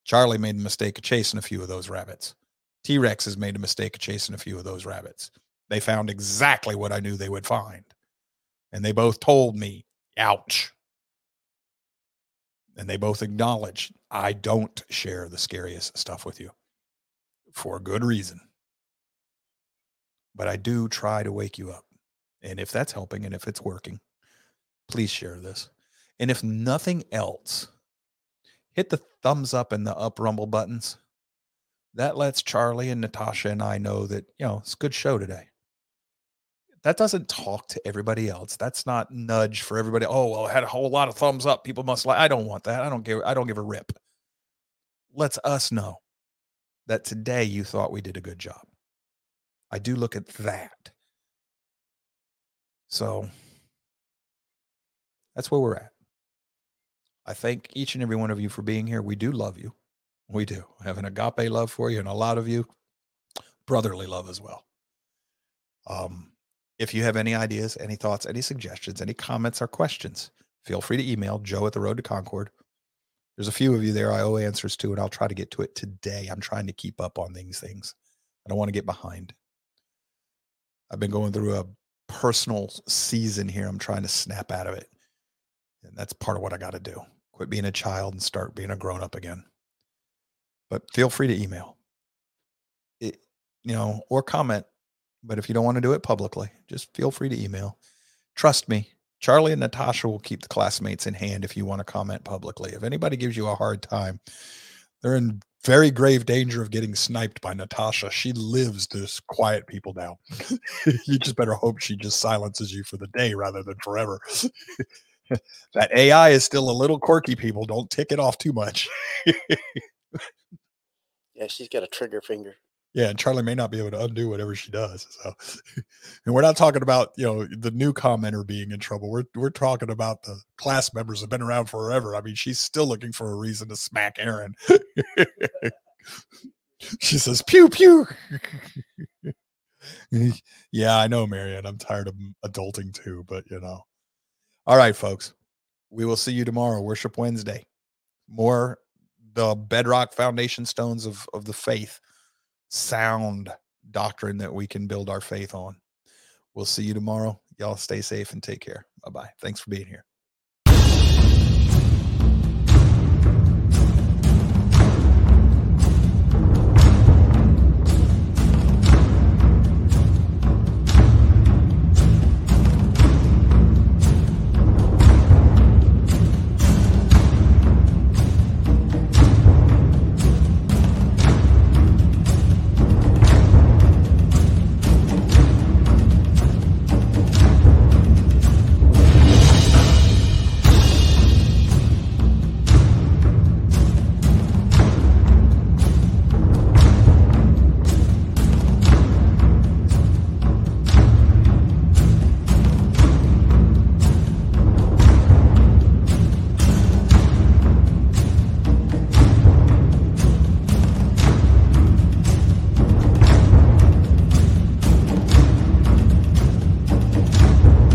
Charlie made the mistake of chasing a few of those rabbits. T Rex has made a mistake of chasing a few of those rabbits. They found exactly what I knew they would find. And they both told me, ouch. And they both acknowledged I don't share the scariest stuff with you for good reason. But I do try to wake you up. And if that's helping and if it's working, please share this. And if nothing else, hit the thumbs up and the up rumble buttons. That lets Charlie and Natasha and I know that, you know, it's a good show today that doesn't talk to everybody else. That's not nudge for everybody. Oh, well, I had a whole lot of thumbs up. People must like. I don't want that. I don't give. I don't give a rip. Let's us know that today you thought we did a good job. I do look at that. So that's where we're at. I thank each and every one of you for being here. We do love you. We do. I have an agape love for you and a lot of you brotherly love as well. Um, if you have any ideas, any thoughts, any suggestions, any comments or questions, feel free to email joe at the road to concord. There's a few of you there I owe answers to, and I'll try to get to it today. I'm trying to keep up on these things. I don't want to get behind. I've been going through a personal season here. I'm trying to snap out of it. And that's part of what I got to do. quit being a child and start being a grown up again. But feel free to email, it, you know, or comment. But if you don't want to do it publicly, just feel free to email. Trust me, Charlie and Natasha will keep the classmates in hand if you want to comment publicly. If anybody gives you a hard time, they're in very grave danger of getting sniped by Natasha. She lives to quiet people down. you just better hope she just silences you for the day rather than forever. that AI is still a little quirky, people. Don't tick it off too much. Yeah, she's got a trigger finger. Yeah, and Charlie may not be able to undo whatever she does. So, and we're not talking about you know the new commenter being in trouble. We're we're talking about the class members have been around forever. I mean, she's still looking for a reason to smack Aaron. she says, "Pew pew." yeah, I know, Marianne. I'm tired of adulting too, but you know. All right, folks. We will see you tomorrow, Worship Wednesday. More the bedrock foundation stones of of the faith sound doctrine that we can build our faith on. We'll see you tomorrow. Y'all stay safe and take care. Bye bye. Thanks for being here.